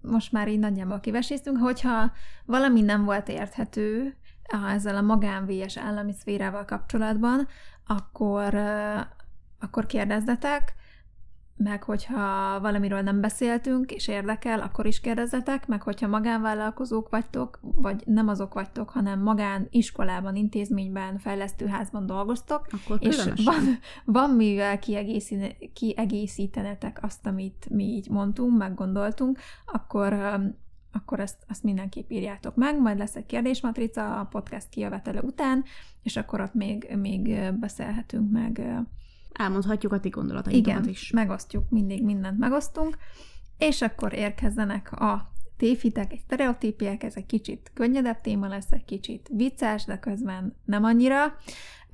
most már így nagyjából kiveséztünk, hogyha valami nem volt érthető ezzel a magánvélyes állami szférával kapcsolatban, akkor, akkor kérdezzetek, meg hogyha valamiről nem beszéltünk, és érdekel, akkor is kérdezzetek, meg hogyha magánvállalkozók vagytok, vagy nem azok vagytok, hanem magán iskolában, intézményben, fejlesztőházban dolgoztok, Akkor és van, van mivel kiegészítenetek azt, amit mi így mondtunk, meg gondoltunk, akkor, akkor ezt, azt mindenképp írjátok meg, majd lesz egy kérdésmatrica a podcast kijövetele után, és akkor ott még, még beszélhetünk meg. Elmondhatjuk a ti gondolataitokat Igen, is. megosztjuk, mindig mindent megosztunk, és akkor érkezzenek a téfitek, egy sztereotípiák, ez egy kicsit könnyedebb téma lesz, egy kicsit vicces, de közben nem annyira.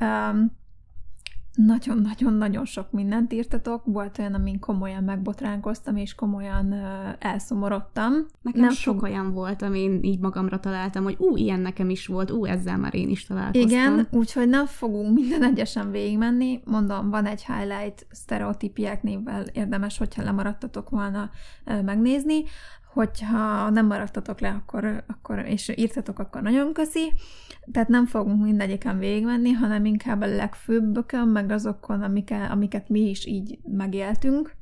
Um, nagyon-nagyon-nagyon sok mindent írtatok, volt olyan, amin komolyan megbotránkoztam, és komolyan uh, elszomorodtam. Nekem Nem sok fog- olyan volt, amin így magamra találtam, hogy ú, ilyen nekem is volt, ú, ezzel már én is találkoztam. Igen, úgyhogy nem fogunk minden egyesen végigmenni. Mondom, van egy highlight sztereotípiák névvel érdemes, hogyha lemaradtatok volna ö, megnézni. Hogyha nem maradtatok le, akkor, akkor, és írtatok, akkor nagyon köszi. Tehát nem fogunk mindegyiken végigmenni, hanem inkább a legfőbbökön, meg azokon, amiket, amiket mi is így megéltünk.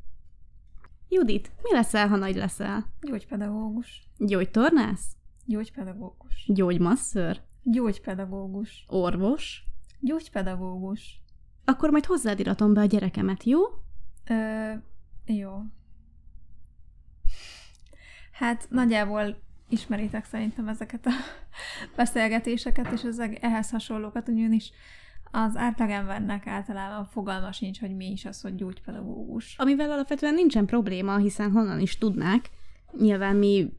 Judit, mi leszel, ha nagy leszel? Gyógypedagógus. Gyógytornász? Gyógypedagógus. Gyógymasször? Gyógypedagógus. Orvos? Gyógypedagógus. Akkor majd hozzád iratom be a gyerekemet, jó? Ö, jó. Hát nagyjából ismeritek szerintem ezeket a beszélgetéseket, és ezek, ehhez hasonlókat, ugyanis az átlagembernek általában fogalma sincs, hogy mi is az, hogy gyógypedagógus. Amivel alapvetően nincsen probléma, hiszen honnan is tudnák. Nyilván mi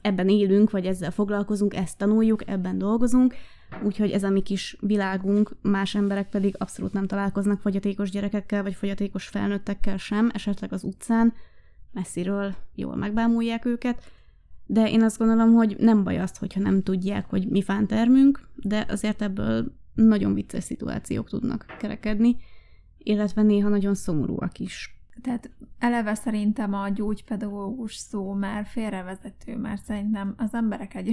ebben élünk, vagy ezzel foglalkozunk, ezt tanuljuk, ebben dolgozunk, úgyhogy ez a mi kis világunk, más emberek pedig abszolút nem találkoznak fogyatékos gyerekekkel, vagy fogyatékos felnőttekkel sem, esetleg az utcán, messziről jól megbámulják őket, de én azt gondolom, hogy nem baj azt, hogyha nem tudják, hogy mi fán termünk, de azért ebből nagyon vicces szituációk tudnak kerekedni, illetve néha nagyon szomorúak is. Tehát eleve szerintem a gyógypedagógus szó már félrevezető, mert szerintem az emberek egy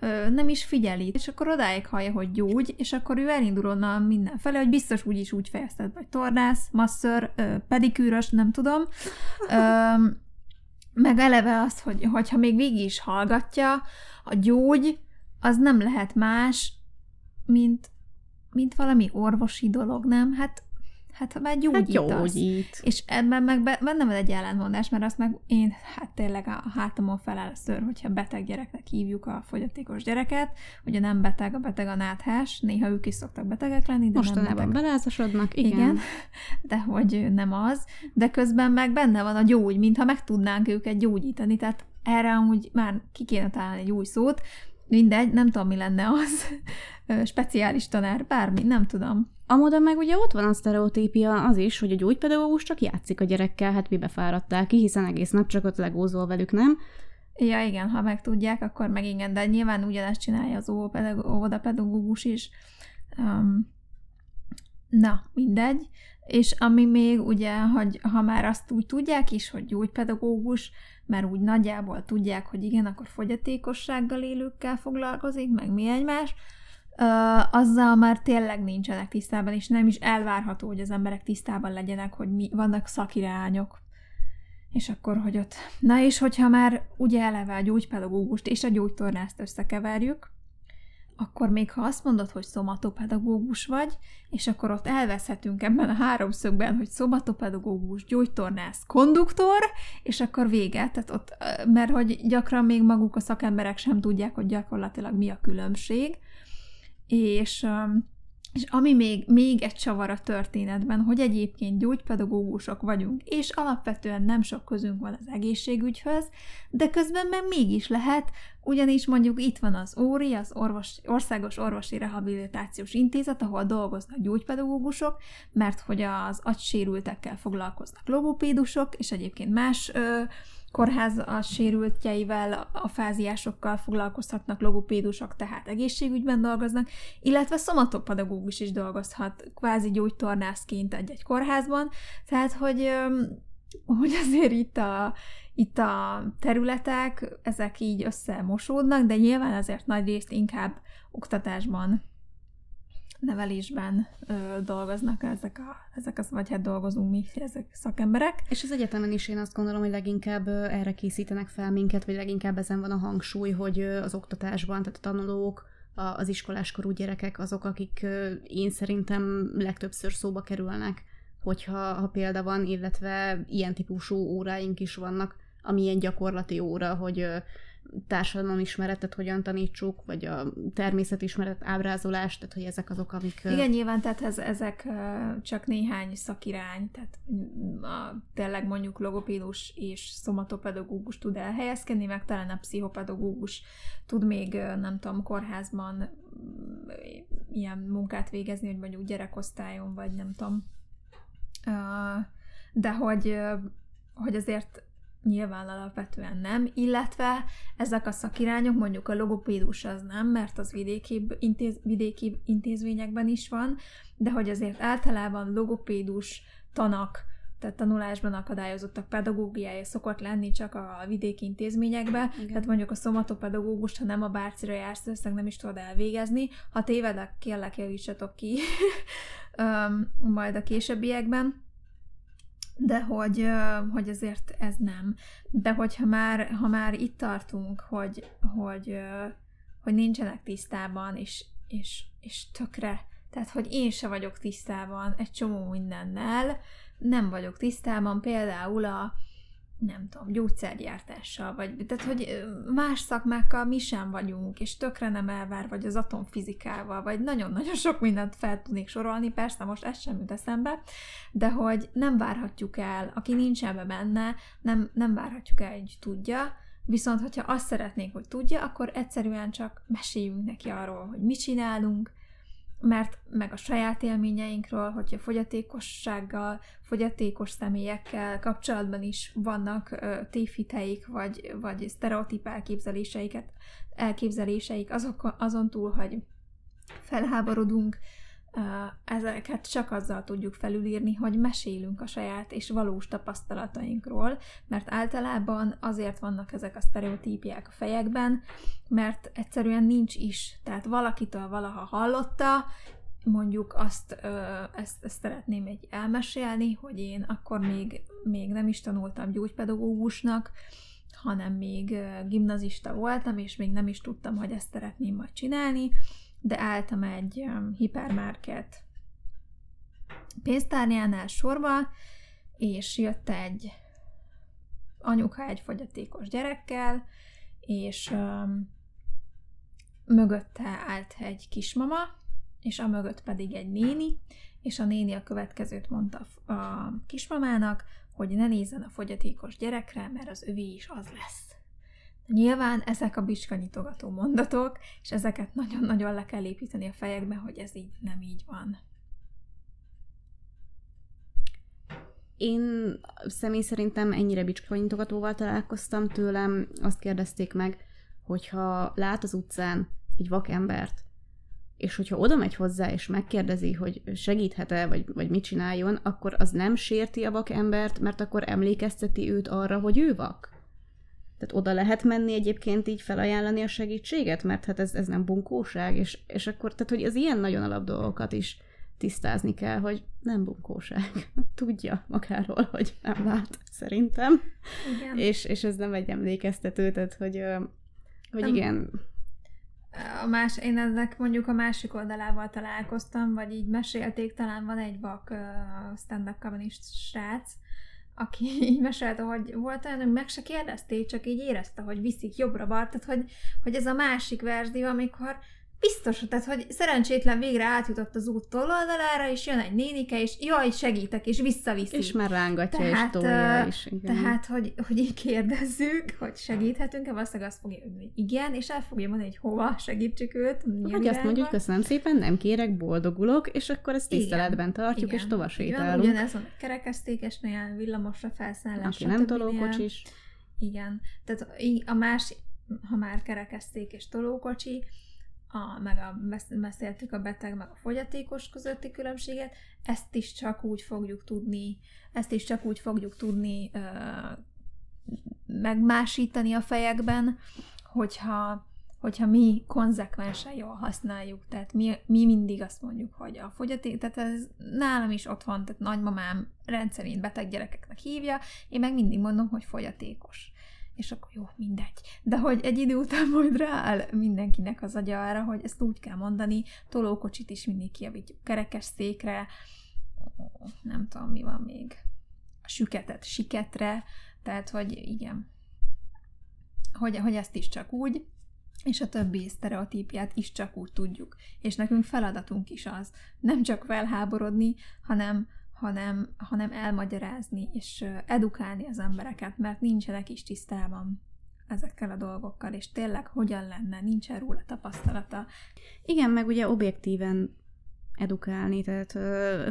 ö, nem is figyeli, és akkor odáig hallja, hogy gyógy, és akkor ő elindul onnan mindenfele, hogy biztos úgyis úgy fejezted, vagy tornász, masször, ö, pedikűrös, nem tudom. Ö, meg eleve az, hogy, hogyha még végig is hallgatja, a gyógy az nem lehet más, mint, mint valami orvosi dolog, nem? Hát, hát ha már Hát gyógyítasz. gyógyít. És ebben meg be- bennem van egy ellentmondás, mert azt meg én, hát tényleg a hátamon feláll a ször, hogyha beteg gyereknek hívjuk a fogyatékos gyereket, ugye nem beteg, a beteg a náthás, néha ők is szoktak betegek lenni, de nem Mostanában beteg. belázasodnak, igen. Igen, de hogy nem az, de közben meg benne van a gyógy, mintha meg tudnánk őket gyógyítani, tehát erre amúgy már ki kéne találni egy új szót, mindegy, nem tudom, mi lenne az, speciális tanár, bármi, nem tudom. Amóta meg ugye ott van a sztereotípia az is, hogy a gyógypedagógus csak játszik a gyerekkel, hát mi befáradtál ki, hiszen egész nap csak ott legózol velük, nem? Ja, igen, ha meg tudják, akkor meg igen, de nyilván ugyanezt csinálja az óvodapedagógus is. Um, na, mindegy. És ami még ugye, hogy ha már azt úgy tudják is, hogy gyógypedagógus, mert úgy nagyjából tudják, hogy igen, akkor fogyatékossággal élőkkel foglalkozik, meg mi egymás, azzal már tényleg nincsenek tisztában, és nem is elvárható, hogy az emberek tisztában legyenek, hogy mi, vannak szakirányok. És akkor, hogy ott... Na és hogyha már ugye eleve a gyógypedagógust és a gyógytornást összekeverjük, akkor még ha azt mondod, hogy szomatopedagógus vagy, és akkor ott elveszhetünk ebben a háromszögben, hogy szomatopedagógus, gyógytornász, konduktor, és akkor vége. Tehát ott, mert hogy gyakran még maguk a szakemberek sem tudják, hogy gyakorlatilag mi a különbség. És és ami még, még egy csavar a történetben, hogy egyébként gyógypedagógusok vagyunk, és alapvetően nem sok közünk van az egészségügyhöz, de közben meg mégis lehet, ugyanis mondjuk itt van az ORI, az Orvos, Országos Orvosi Rehabilitációs Intézet, ahol dolgoznak gyógypedagógusok, mert hogy az agysérültekkel foglalkoznak logopédusok, és egyébként más ö, kórház a sérültjeivel, a fáziásokkal foglalkozhatnak logopédusok, tehát egészségügyben dolgoznak, illetve szomatopedagógus is dolgozhat kvázi gyógytornászként egy-egy kórházban, tehát hogy, hogy azért itt a, itt a területek, ezek így összemosódnak, de nyilván azért nagy részt inkább oktatásban nevelésben ö, dolgoznak ezek, a, ezek az, vagy hát dolgozunk mi, ezek szakemberek. És az egyetemen is én azt gondolom, hogy leginkább erre készítenek fel minket, vagy leginkább ezen van a hangsúly, hogy az oktatásban, tehát a tanulók, az iskoláskorú gyerekek azok, akik én szerintem legtöbbször szóba kerülnek, hogyha ha példa van, illetve ilyen típusú óráink is vannak, ami ilyen gyakorlati óra, hogy társadalomismeretet hogyan tanítsuk, vagy a természetismeret ábrázolást, tehát hogy ezek azok, amik... Igen, nyilván, tehát ez, ezek csak néhány szakirány, tehát a, tényleg mondjuk logopédus és szomatopedagógus tud elhelyezkedni, meg talán a pszichopedagógus tud még, nem tudom, kórházban ilyen munkát végezni, hogy mondjuk gyerekosztályon, vagy nem tudom. De hogy, hogy azért Nyilván alapvetően nem, illetve ezek a szakirányok, mondjuk a logopédus az nem, mert az vidéki, intéz, vidéki intézményekben is van, de hogy azért általában logopédus tanak, tehát tanulásban akadályozottak pedagógiája szokott lenni csak a vidéki intézményekbe, Igen. tehát mondjuk a szomatopedagógust, ha nem a bárcira jársz, ezt nem is tudod elvégezni. Ha tévedek, kérlek javítsatok ki majd a későbbiekben de hogy, hogy azért ez nem. De hogyha már, ha már itt tartunk, hogy, hogy, hogy nincsenek tisztában, és, és, és tökre, tehát hogy én se vagyok tisztában egy csomó mindennel, nem vagyok tisztában például a, nem tudom, gyógyszergyártással, vagy tehát, hogy más szakmákkal mi sem vagyunk, és tökre nem elvár, vagy az atomfizikával, vagy nagyon-nagyon sok mindent fel tudnék sorolni, persze most ez sem jut eszembe, de hogy nem várhatjuk el, aki nincs ebbe benne, nem, nem várhatjuk el, hogy tudja, viszont hogyha azt szeretnék, hogy tudja, akkor egyszerűen csak meséljünk neki arról, hogy mit csinálunk, mert meg a saját élményeinkről, hogyha fogyatékossággal, fogyatékos személyekkel kapcsolatban is vannak tévhiteik, vagy, vagy sztereotíp elképzeléseiket, elképzeléseik, azok, azon túl, hogy felháborodunk, ezeket csak azzal tudjuk felülírni, hogy mesélünk a saját és valós tapasztalatainkról, mert általában azért vannak ezek a sztereotípiák a fejekben, mert egyszerűen nincs is. Tehát valakitől valaha hallotta, mondjuk azt, ezt, ezt szeretném egy elmesélni, hogy én akkor még, még nem is tanultam gyógypedagógusnak, hanem még gimnazista voltam, és még nem is tudtam, hogy ezt szeretném majd csinálni, de álltam egy hipermarket pénztárjánál sorba, és jött egy anyuka egy fogyatékos gyerekkel, és um, mögötte állt egy kismama, és a mögött pedig egy néni, és a néni a következőt mondta a kismamának, hogy ne nézzen a fogyatékos gyerekre, mert az övé is az lesz. Nyilván ezek a bicskanyitogató mondatok, és ezeket nagyon-nagyon le kell építeni a fejekbe, hogy ez így nem így van. Én személy szerintem ennyire bicskanyitogatóval találkoztam tőlem, azt kérdezték meg, hogyha lát az utcán egy vakembert, és hogyha oda megy hozzá, és megkérdezi, hogy segíthet-e, vagy, vagy mit csináljon, akkor az nem sérti a vakembert, mert akkor emlékezteti őt arra, hogy ő vak. Tehát oda lehet menni egyébként így felajánlani a segítséget, mert hát ez, ez nem bunkóság, és, és akkor, tehát hogy az ilyen nagyon alap dolgokat is tisztázni kell, hogy nem bunkóság. Tudja magáról, hogy nem lát, szerintem. Igen. És, és ez nem egy emlékeztető, tehát hogy, hogy nem. igen. A más, én ennek mondjuk a másik oldalával találkoztam, vagy így mesélték, talán van egy vak uh, stand-up srác, aki így mesélte, hogy volt olyan, hogy meg se kérdezték, csak így érezte, hogy viszik jobbra-balra, tehát hogy, hogy ez a másik verzió, amikor Biztos, tehát, hogy szerencsétlen végre átjutott az út tololdalára, és jön egy nénike, és jaj, segítek, és visszaviszi. És már rángatja tehát, és tolja is. Igen. Tehát, hogy, hogy így kérdezzük, hogy segíthetünk-e, valószínűleg azt fogja hogy igen, és el fogja mondani, hogy hova segítsük őt. Hogy azt mondjuk, köszönöm szépen, nem kérek, boldogulok, és akkor ezt tiszteletben tartjuk, igen. és tovább sétálunk. Igen, ugyanez van kerekesztékesnél, villamosra felszállás, Aki nem tolókocsis. Igen, tehát a más, ha már kerekeszték és tolókocsi, a, meg a, beszéltük a beteg meg a fogyatékos közötti különbséget, ezt is csak úgy fogjuk tudni, ezt is csak úgy fogjuk tudni ö, megmásítani a fejekben, hogyha, hogyha mi konzekvensen jól használjuk. Tehát mi, mi mindig azt mondjuk, hogy a fogyaték, tehát ez nálam is ott van, tehát nagymamám rendszerint beteg gyerekeknek hívja, én meg mindig mondom, hogy fogyatékos és akkor jó, mindegy. De hogy egy idő után majd rááll mindenkinek az agya arra, hogy ezt úgy kell mondani, tolókocsit is mindig kiavítjuk kerekes székre, nem tudom, mi van még, a süketet siketre, tehát, hogy igen, hogy, hogy ezt is csak úgy, és a többi sztereotípiát is csak úgy tudjuk. És nekünk feladatunk is az, nem csak felháborodni, hanem, hanem, hanem elmagyarázni és edukálni az embereket, mert nincsenek is tisztában ezekkel a dolgokkal, és tényleg hogyan lenne, nincsen róla tapasztalata. Igen, meg ugye objektíven edukálni, tehát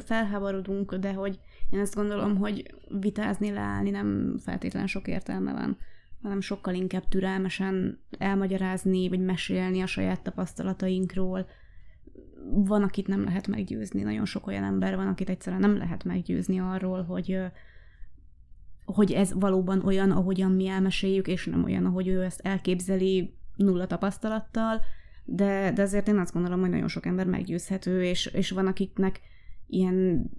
felháborodunk, de hogy én ezt gondolom, hogy vitázni, leállni nem feltétlenül sok értelme van, hanem sokkal inkább türelmesen elmagyarázni, vagy mesélni a saját tapasztalatainkról, van, akit nem lehet meggyőzni, nagyon sok olyan ember van, akit egyszerűen nem lehet meggyőzni arról, hogy hogy ez valóban olyan, ahogyan mi elmeséljük, és nem olyan, ahogy ő ezt elképzeli nulla tapasztalattal, de, de azért én azt gondolom, hogy nagyon sok ember meggyőzhető, és, és van, akiknek ilyen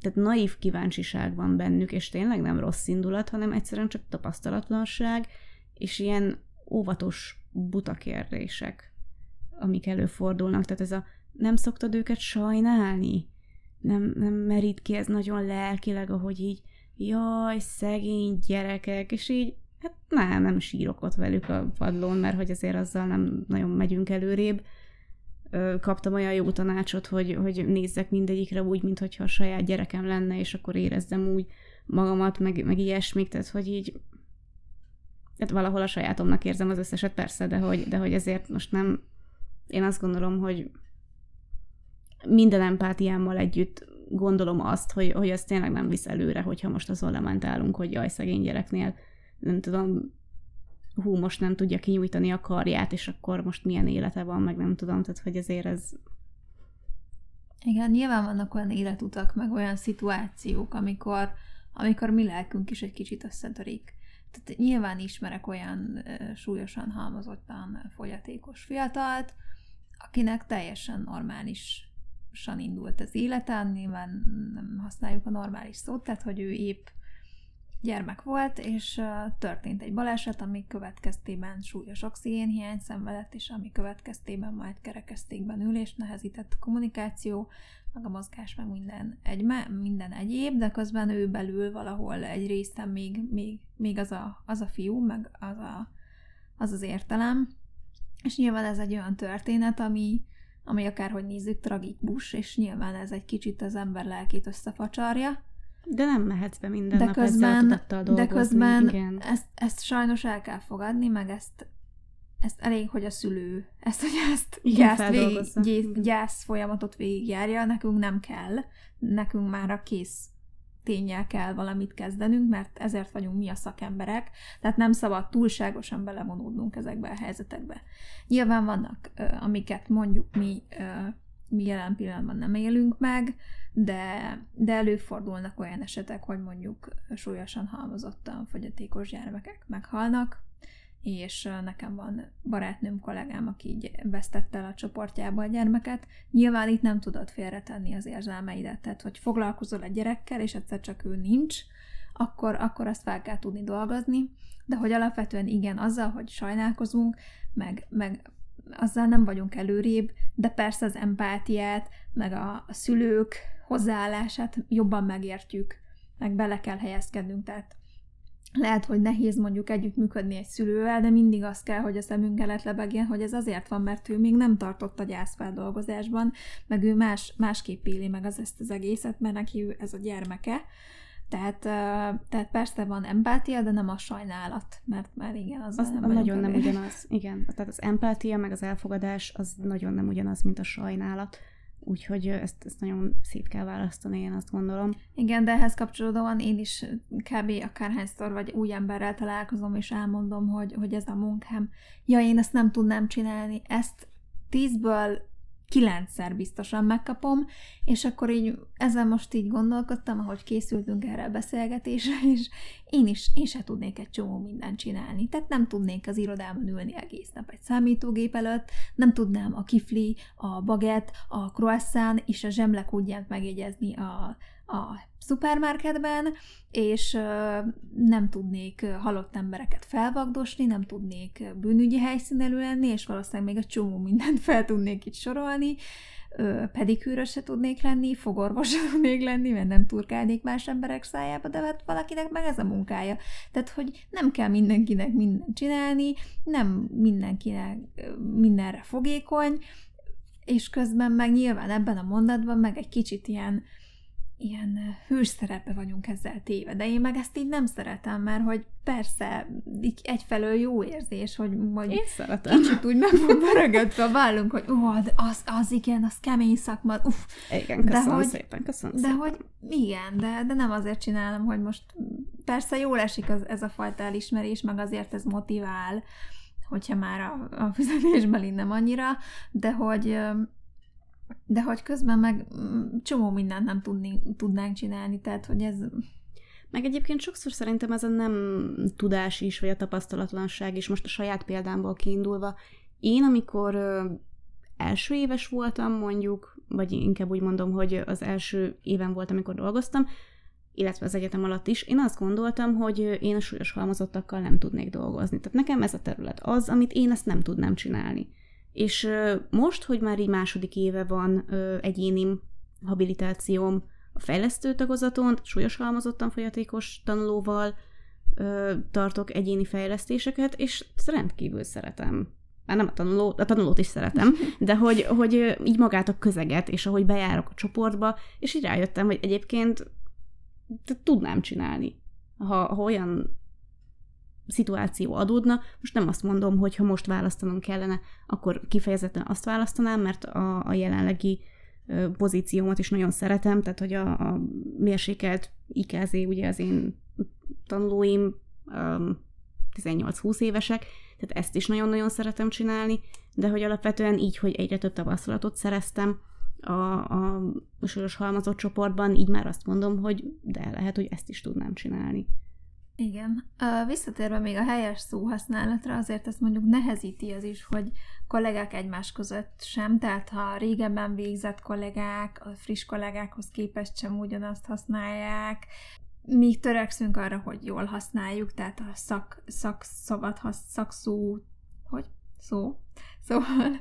tehát naív kíváncsiság van bennük, és tényleg nem rossz indulat, hanem egyszerűen csak tapasztalatlanság, és ilyen óvatos buta kérdések, amik előfordulnak. Tehát ez a nem szoktad őket sajnálni? Nem, nem merít ki ez nagyon lelkileg, ahogy így, jaj, szegény gyerekek, és így, hát nem, nem sírok ott velük a padlón, mert hogy azért azzal nem nagyon megyünk előrébb. Kaptam olyan jó tanácsot, hogy, hogy nézzek mindegyikre úgy, mintha a saját gyerekem lenne, és akkor érezzem úgy magamat, meg, meg ilyesmik, tehát hogy így tehát valahol a sajátomnak érzem az összeset, persze, de hogy, de hogy ezért most nem, én azt gondolom, hogy minden empátiámmal együtt gondolom azt, hogy, hogy ez tényleg nem visz előre, hogyha most azon lamentálunk, hogy jaj, szegény gyereknél, nem tudom, hú, most nem tudja kinyújtani a karját, és akkor most milyen élete van, meg nem tudom, tehát hogy azért ez... Igen, nyilván vannak olyan életutak, meg olyan szituációk, amikor, amikor mi lelkünk is egy kicsit összetörik. Tehát nyilván ismerek olyan súlyosan halmozottan fogyatékos fiatalt, akinek teljesen normális san indult az élete, nyilván nem használjuk a normális szót, tehát hogy ő épp gyermek volt, és történt egy baleset, ami következtében súlyos oxigénhiány szenvedett, és ami következtében majd kerekesztékben ülés nehezített a kommunikáció, meg a mozgás, meg minden, egy, minden egyéb, de közben ő belül valahol egy részen még, még, még az, a, az a fiú, meg az, a, az az értelem. És nyilván ez egy olyan történet, ami, ami akárhogy nézzük tragikus, és nyilván ez egy kicsit az ember lelkét összefacsarja. De nem mehetsz be minden de nap közben, ezzel De közben igen. Ezt, ezt sajnos el kell fogadni, meg ezt, ezt elég, hogy a szülő ezt, hogy ezt gyász, végig, gyász, gyász folyamatot végigjárja, nekünk nem kell, nekünk már a kész tényel kell valamit kezdenünk, mert ezért vagyunk mi a szakemberek, tehát nem szabad túlságosan belevonódnunk ezekbe a helyzetekbe. Nyilván vannak, amiket mondjuk mi, mi jelen pillanatban nem élünk meg, de, de előfordulnak olyan esetek, hogy mondjuk súlyosan halmozottan fogyatékos gyermekek meghalnak, és nekem van barátnőm, kollégám, aki így vesztette el a csoportjába a gyermeket. Nyilván itt nem tudod félretenni az érzelmeidet, tehát hogy foglalkozol a gyerekkel, és egyszer csak ő nincs, akkor, akkor azt fel kell tudni dolgozni, de hogy alapvetően igen, azzal, hogy sajnálkozunk, meg, meg azzal nem vagyunk előrébb, de persze az empátiát, meg a, a szülők hozzáállását jobban megértjük, meg bele kell helyezkednünk, tehát lehet, hogy nehéz mondjuk együttműködni egy szülővel, de mindig az kell, hogy a szemünk elett lebegjen, hogy ez azért van, mert ő még nem tartott a gyászfeldolgozásban, meg ő más, másképp éli meg az ezt az egészet, mert neki ő ez a gyermeke. Tehát, tehát persze van empátia, de nem a sajnálat, mert már igen, az, az nem nagyon nem ugyanaz. Igen, tehát az empátia meg az elfogadás az nagyon nem ugyanaz, mint a sajnálat. Úgyhogy ezt, ezt nagyon szét kell választani, én azt gondolom. Igen, de ehhez kapcsolódóan én is kb. akárhányszor vagy új emberrel találkozom, és elmondom, hogy, hogy ez a munkám. Ja, én ezt nem tudnám csinálni. Ezt tízből kilencszer biztosan megkapom, és akkor így ezzel most így gondolkodtam, ahogy készültünk erre a beszélgetésre, és én is, én se tudnék egy csomó mindent csinálni. Tehát nem tudnék az irodában ülni egész nap egy számítógép előtt, nem tudnám a kifli, a baget, a croissant és a zsemlekúdját megjegyezni a, a szupermarketben, és nem tudnék halott embereket felvagdosni, nem tudnék bűnügyi helyszínen lenni, és valószínűleg még egy csomó mindent fel tudnék itt sorolni, pedikűrös se tudnék lenni, fogorvos se tudnék lenni, mert nem turkálnék más emberek szájába, de hát valakinek meg ez a munkája. Tehát, hogy nem kell mindenkinek mindent csinálni, nem mindenkinek mindenre fogékony, és közben meg nyilván ebben a mondatban meg egy kicsit ilyen ilyen hős szerepe vagyunk ezzel téve, de én meg ezt így nem szeretem, mert hogy persze, így egyfelől jó érzés, hogy majd én szeretem. kicsit úgy meg van rögödve a vállunk, hogy ó, de az, az igen, az kemény szakma, uff. Igen, köszönöm de hogy, szépen, köszönöm De szépen. hogy igen, de, de nem azért csinálom, hogy most persze jól esik az, ez a fajta elismerés, meg azért ez motivál, hogyha már a, a fizetésbeli nem annyira, de hogy de hogy közben meg mm, csomó mindent nem tudni, tudnánk csinálni, tehát hogy ez... Meg egyébként sokszor szerintem ez a nem tudás is, vagy a tapasztalatlanság is, most a saját példámból kiindulva. Én, amikor első éves voltam, mondjuk, vagy inkább úgy mondom, hogy az első éven volt, amikor dolgoztam, illetve az egyetem alatt is, én azt gondoltam, hogy én a súlyos halmozottakkal nem tudnék dolgozni. Tehát nekem ez a terület az, amit én ezt nem tudnám csinálni. És most, hogy már így második éve van egyéni habilitációm a fejlesztő tagozaton, súlyos halmozottan folyatékos tanulóval tartok egyéni fejlesztéseket, és rendkívül szeretem. Már nem a tanuló, a tanulót is szeretem, de hogy, hogy így magát a közeget, és ahogy bejárok a csoportba, és így rájöttem, hogy egyébként tudnám csinálni. Ha, ha olyan szituáció adódna. Most nem azt mondom, hogy ha most választanom kellene, akkor kifejezetten azt választanám, mert a, a jelenlegi pozíciómat is nagyon szeretem, tehát hogy a, a mérsékelt IKZ, ugye az én tanulóim um, 18-20 évesek, tehát ezt is nagyon-nagyon szeretem csinálni, de hogy alapvetően így, hogy egyre több tapasztalatot szereztem a, a soros halmazott csoportban, így már azt mondom, hogy de lehet, hogy ezt is tudnám csinálni. Igen. Visszatérve még a helyes szóhasználatra, azért ezt mondjuk nehezíti az is, hogy kollégák egymás között sem, tehát ha régebben végzett kollégák, a friss kollégákhoz képest sem ugyanazt használják, mi törekszünk arra, hogy jól használjuk, tehát a szak, szakszavat, szakszó, hogy? Szó. Szóval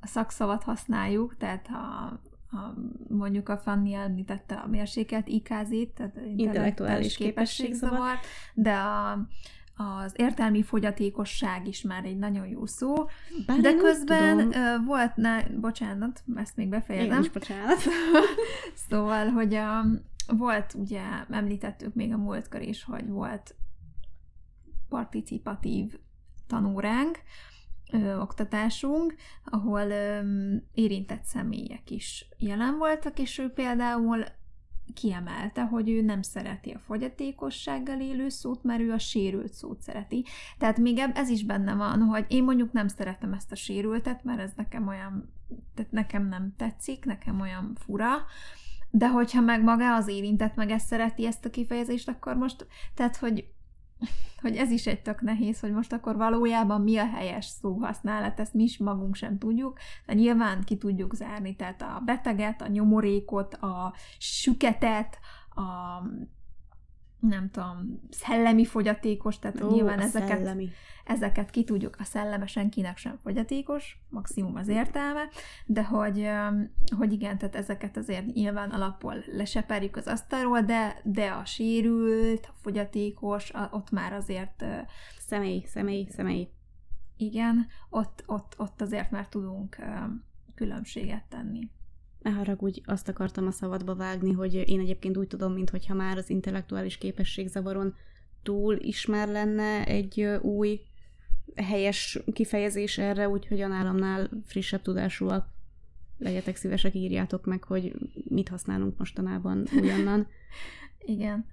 a szakszavat használjuk, tehát ha a, mondjuk a Fanni említette a mérsékelt IKZ-t, tehát intellektuális képességzavar, de a, az értelmi fogyatékosság is már egy nagyon jó szó, Bár de közben tudom. volt, ne, bocsánat, ezt még befejezem. Én is bocsánat. szóval, hogy a, volt, ugye említettük még a múltkor is, hogy volt participatív tanóránk, ö, oktatásunk, ahol ö, érintett személyek is jelen voltak, és ő például kiemelte, hogy ő nem szereti a fogyatékossággal élő szót, mert ő a sérült szót szereti. Tehát még ez is benne van, hogy én mondjuk nem szeretem ezt a sérültet, mert ez nekem olyan, tehát nekem nem tetszik, nekem olyan fura, de hogyha meg maga az érintett meg ezt szereti, ezt a kifejezést, akkor most, tehát, hogy hogy ez is egy tök nehéz, hogy most akkor valójában mi a helyes szóhasználat, ezt mi is magunk sem tudjuk, de nyilván ki tudjuk zárni, tehát a beteget, a nyomorékot, a süketet, a nem tudom, szellemi fogyatékos, tehát Ó, nyilván ezeket, szellemi. ezeket ki tudjuk, a szelleme senkinek sem fogyatékos, maximum az értelme, de hogy, hogy igen, tehát ezeket azért nyilván alapból leseperjük az asztalról, de, de a sérült, a fogyatékos, a, ott már azért... Személy, személy, személy. Igen, ott, ott, ott azért már tudunk különbséget tenni ne haragudj, azt akartam a szabadba vágni, hogy én egyébként úgy tudom, mintha már az intellektuális képességzavaron túl ismer lenne egy új helyes kifejezés erre, úgyhogy a nálamnál frissebb tudásúak legyetek szívesek, írjátok meg, hogy mit használunk mostanában újonnan. Igen.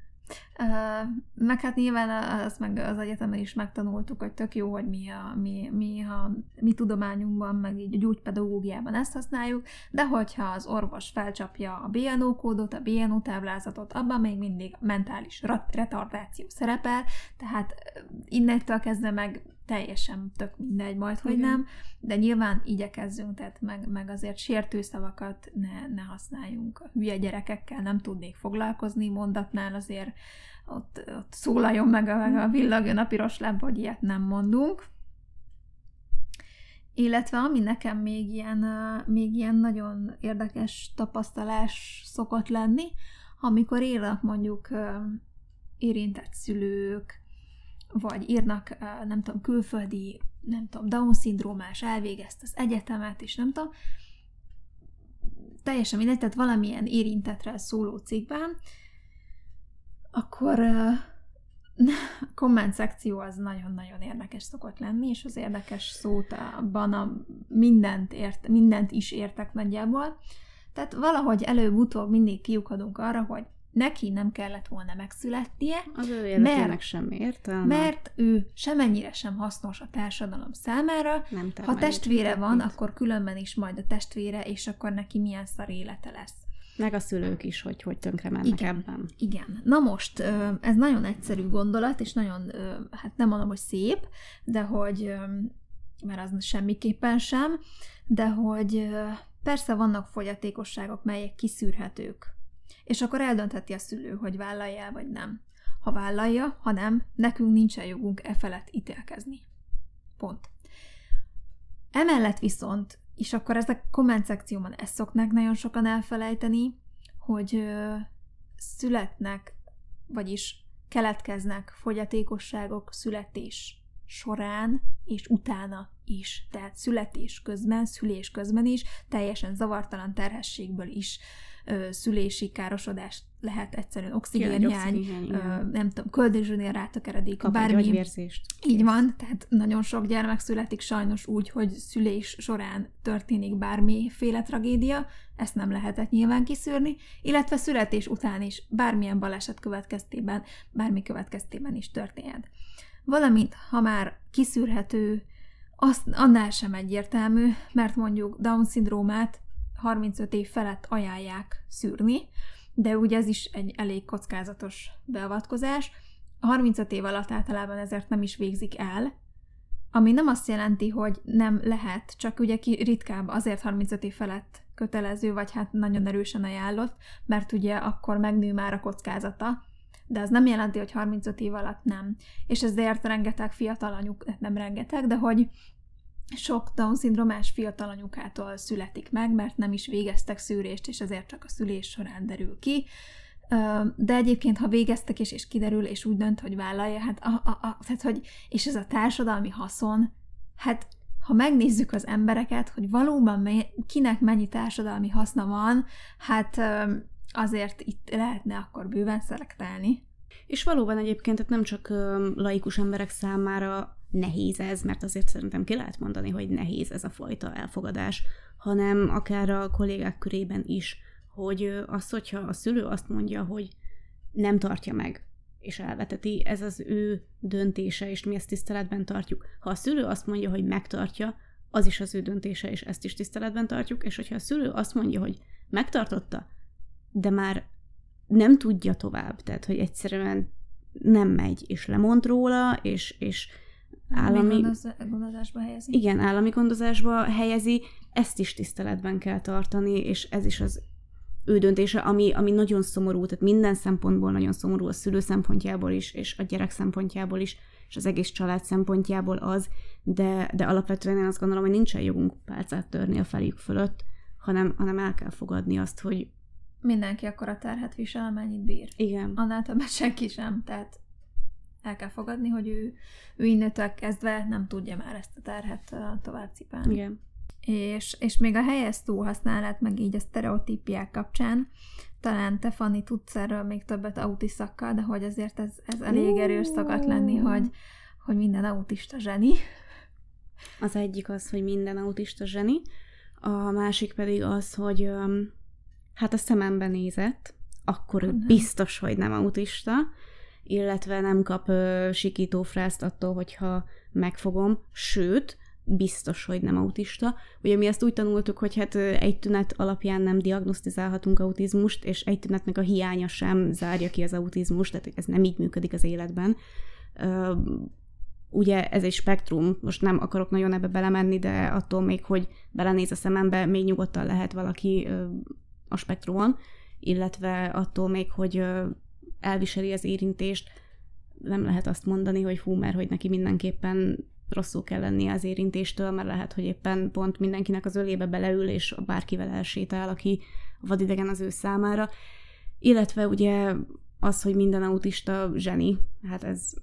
Meg hát nyilván azt meg az egyetemen is megtanultuk, hogy tök jó, hogy mi a mi, mi a mi tudományunkban, meg így a gyógypedagógiában ezt használjuk, de hogyha az orvos felcsapja a BNO kódot, a BNO táblázatot, abban még mindig mentális retardáció szerepel, tehát innentől kezdve meg teljesen tök mindegy majd, hogy Igen. nem, de nyilván igyekezzünk, tehát meg, meg azért sértő szavakat ne, ne használjunk. A hülye gyerekekkel nem tudnék foglalkozni mondatnál, azért ott, ott szólaljon meg a, meg a villagjon a piros lámpa, hogy ilyet nem mondunk. Illetve ami nekem még ilyen, még ilyen nagyon érdekes tapasztalás szokott lenni, amikor élnek mondjuk érintett szülők, vagy írnak, nem tudom, külföldi, nem tudom, Down-szindrómás elvégezte az egyetemet, és nem tudom, teljesen mindegy, tehát valamilyen érintetre szóló cikkben, akkor a komment szekció az nagyon-nagyon érdekes szokott lenni, és az érdekes szótában a mindent, ért, mindent is értek nagyjából. Tehát valahogy előbb-utóbb mindig kiukadunk arra, hogy neki nem kellett volna megszületnie. Az ő mert, semmi értelme. Mert ő semennyire sem hasznos a társadalom számára. Nem ha testvére van, mit. akkor különben is majd a testvére, és akkor neki milyen szar élete lesz. Meg a szülők is, hogy hogy tönkre mennek igen, ebben. Igen. Na most, ez nagyon egyszerű gondolat, és nagyon, hát nem mondom, hogy szép, de hogy, mert az semmiképpen sem, de hogy persze vannak fogyatékosságok, melyek kiszűrhetők és akkor eldöntheti a szülő, hogy vállalja vagy nem. Ha vállalja, ha nem, nekünk nincsen jogunk e felett ítélkezni. Pont. Emellett viszont, és akkor ezek komment szekcióban ezt szoknák nagyon sokan elfelejteni, hogy ö, születnek, vagyis keletkeznek fogyatékosságok születés során és utána is. Tehát születés közben, szülés közben is, teljesen zavartalan terhességből is szülési károsodás lehet egyszerűen oxigénhiány, nem tudom, köldözsönél rátökeredik, Kap bármi. Így van, tehát nagyon sok gyermek születik sajnos úgy, hogy szülés során történik bármiféle tragédia, ezt nem lehetett nyilván kiszűrni, illetve születés után is bármilyen baleset következtében, bármi következtében is történhet. Valamint, ha már kiszűrhető, azt annál sem egyértelmű, mert mondjuk Down-szindrómát 35 év felett ajánlják szűrni, de ugye ez is egy elég kockázatos beavatkozás. A 35 év alatt általában ezért nem is végzik el, ami nem azt jelenti, hogy nem lehet, csak ugye ki ritkább azért 35 év felett kötelező, vagy hát nagyon erősen ajánlott, mert ugye akkor megnő már a kockázata, de az nem jelenti, hogy 35 év alatt nem. És ezért rengeteg fiatal anyuk, nem rengeteg, de hogy sok Down-szindromás fiatal anyukától születik meg, mert nem is végeztek szűrést, és ezért csak a szülés során derül ki. De egyébként, ha végeztek és, és kiderül, és úgy dönt, hogy vállalja, hát a, a, a, tehát, hogy, és ez a társadalmi haszon, hát ha megnézzük az embereket, hogy valóban kinek mennyi társadalmi haszna van, hát azért itt lehetne akkor bőven szelektálni. És valóban egyébként tehát nem csak laikus emberek számára nehéz ez, mert azért szerintem ki lehet mondani, hogy nehéz ez a fajta elfogadás, hanem akár a kollégák körében is, hogy az, hogyha a szülő azt mondja, hogy nem tartja meg, és elveteti, ez az ő döntése, és mi ezt tiszteletben tartjuk. Ha a szülő azt mondja, hogy megtartja, az is az ő döntése, és ezt is tiszteletben tartjuk, és hogyha a szülő azt mondja, hogy megtartotta, de már nem tudja tovább, tehát hogy egyszerűen nem megy, és lemond róla, és, és állami... gondozásba helyezi. Igen, állami gondozásba helyezi, ezt is tiszteletben kell tartani, és ez is az ő döntése, ami, ami nagyon szomorú, tehát minden szempontból nagyon szomorú, a szülő szempontjából is, és a gyerek szempontjából is, és az egész család szempontjából az, de, de alapvetően én azt gondolom, hogy nincsen jogunk pálcát törni a fejük fölött, hanem, hanem el kell fogadni azt, hogy mindenki akkor a terhet visel, amennyit bír. Igen. Annál többet senki sem, tehát el kell fogadni, hogy ő, ő innentől kezdve nem tudja már ezt a terhet tovább cipelni. Igen. És, és még a helyes használat, meg így a sztereotípiák kapcsán, talán te, Fanni, tudsz erről még többet autiszakkal, de hogy azért ez, ez elég erős szokott lenni, hogy, hogy minden autista zseni. Az egyik az, hogy minden autista zseni, a másik pedig az, hogy um, hát a szemembe nézett, akkor ő biztos, hogy nem autista, illetve nem kap uh, sikító frászt attól, hogyha megfogom, sőt, biztos, hogy nem autista. Ugye mi ezt úgy tanultuk, hogy hát egy tünet alapján nem diagnosztizálhatunk autizmust, és egy tünetnek a hiánya sem zárja ki az autizmust, tehát ez nem így működik az életben. Ugye ez egy spektrum, most nem akarok nagyon ebbe belemenni, de attól még, hogy belenéz a szemembe, még nyugodtan lehet valaki a spektrumon, illetve attól még, hogy elviseli az érintést, nem lehet azt mondani, hogy hú, mert hogy neki mindenképpen rosszul kell lennie az érintéstől, mert lehet, hogy éppen pont mindenkinek az ölébe beleül, és bárkivel elsétál, aki vadidegen az ő számára. Illetve ugye az, hogy minden autista zseni, hát ez,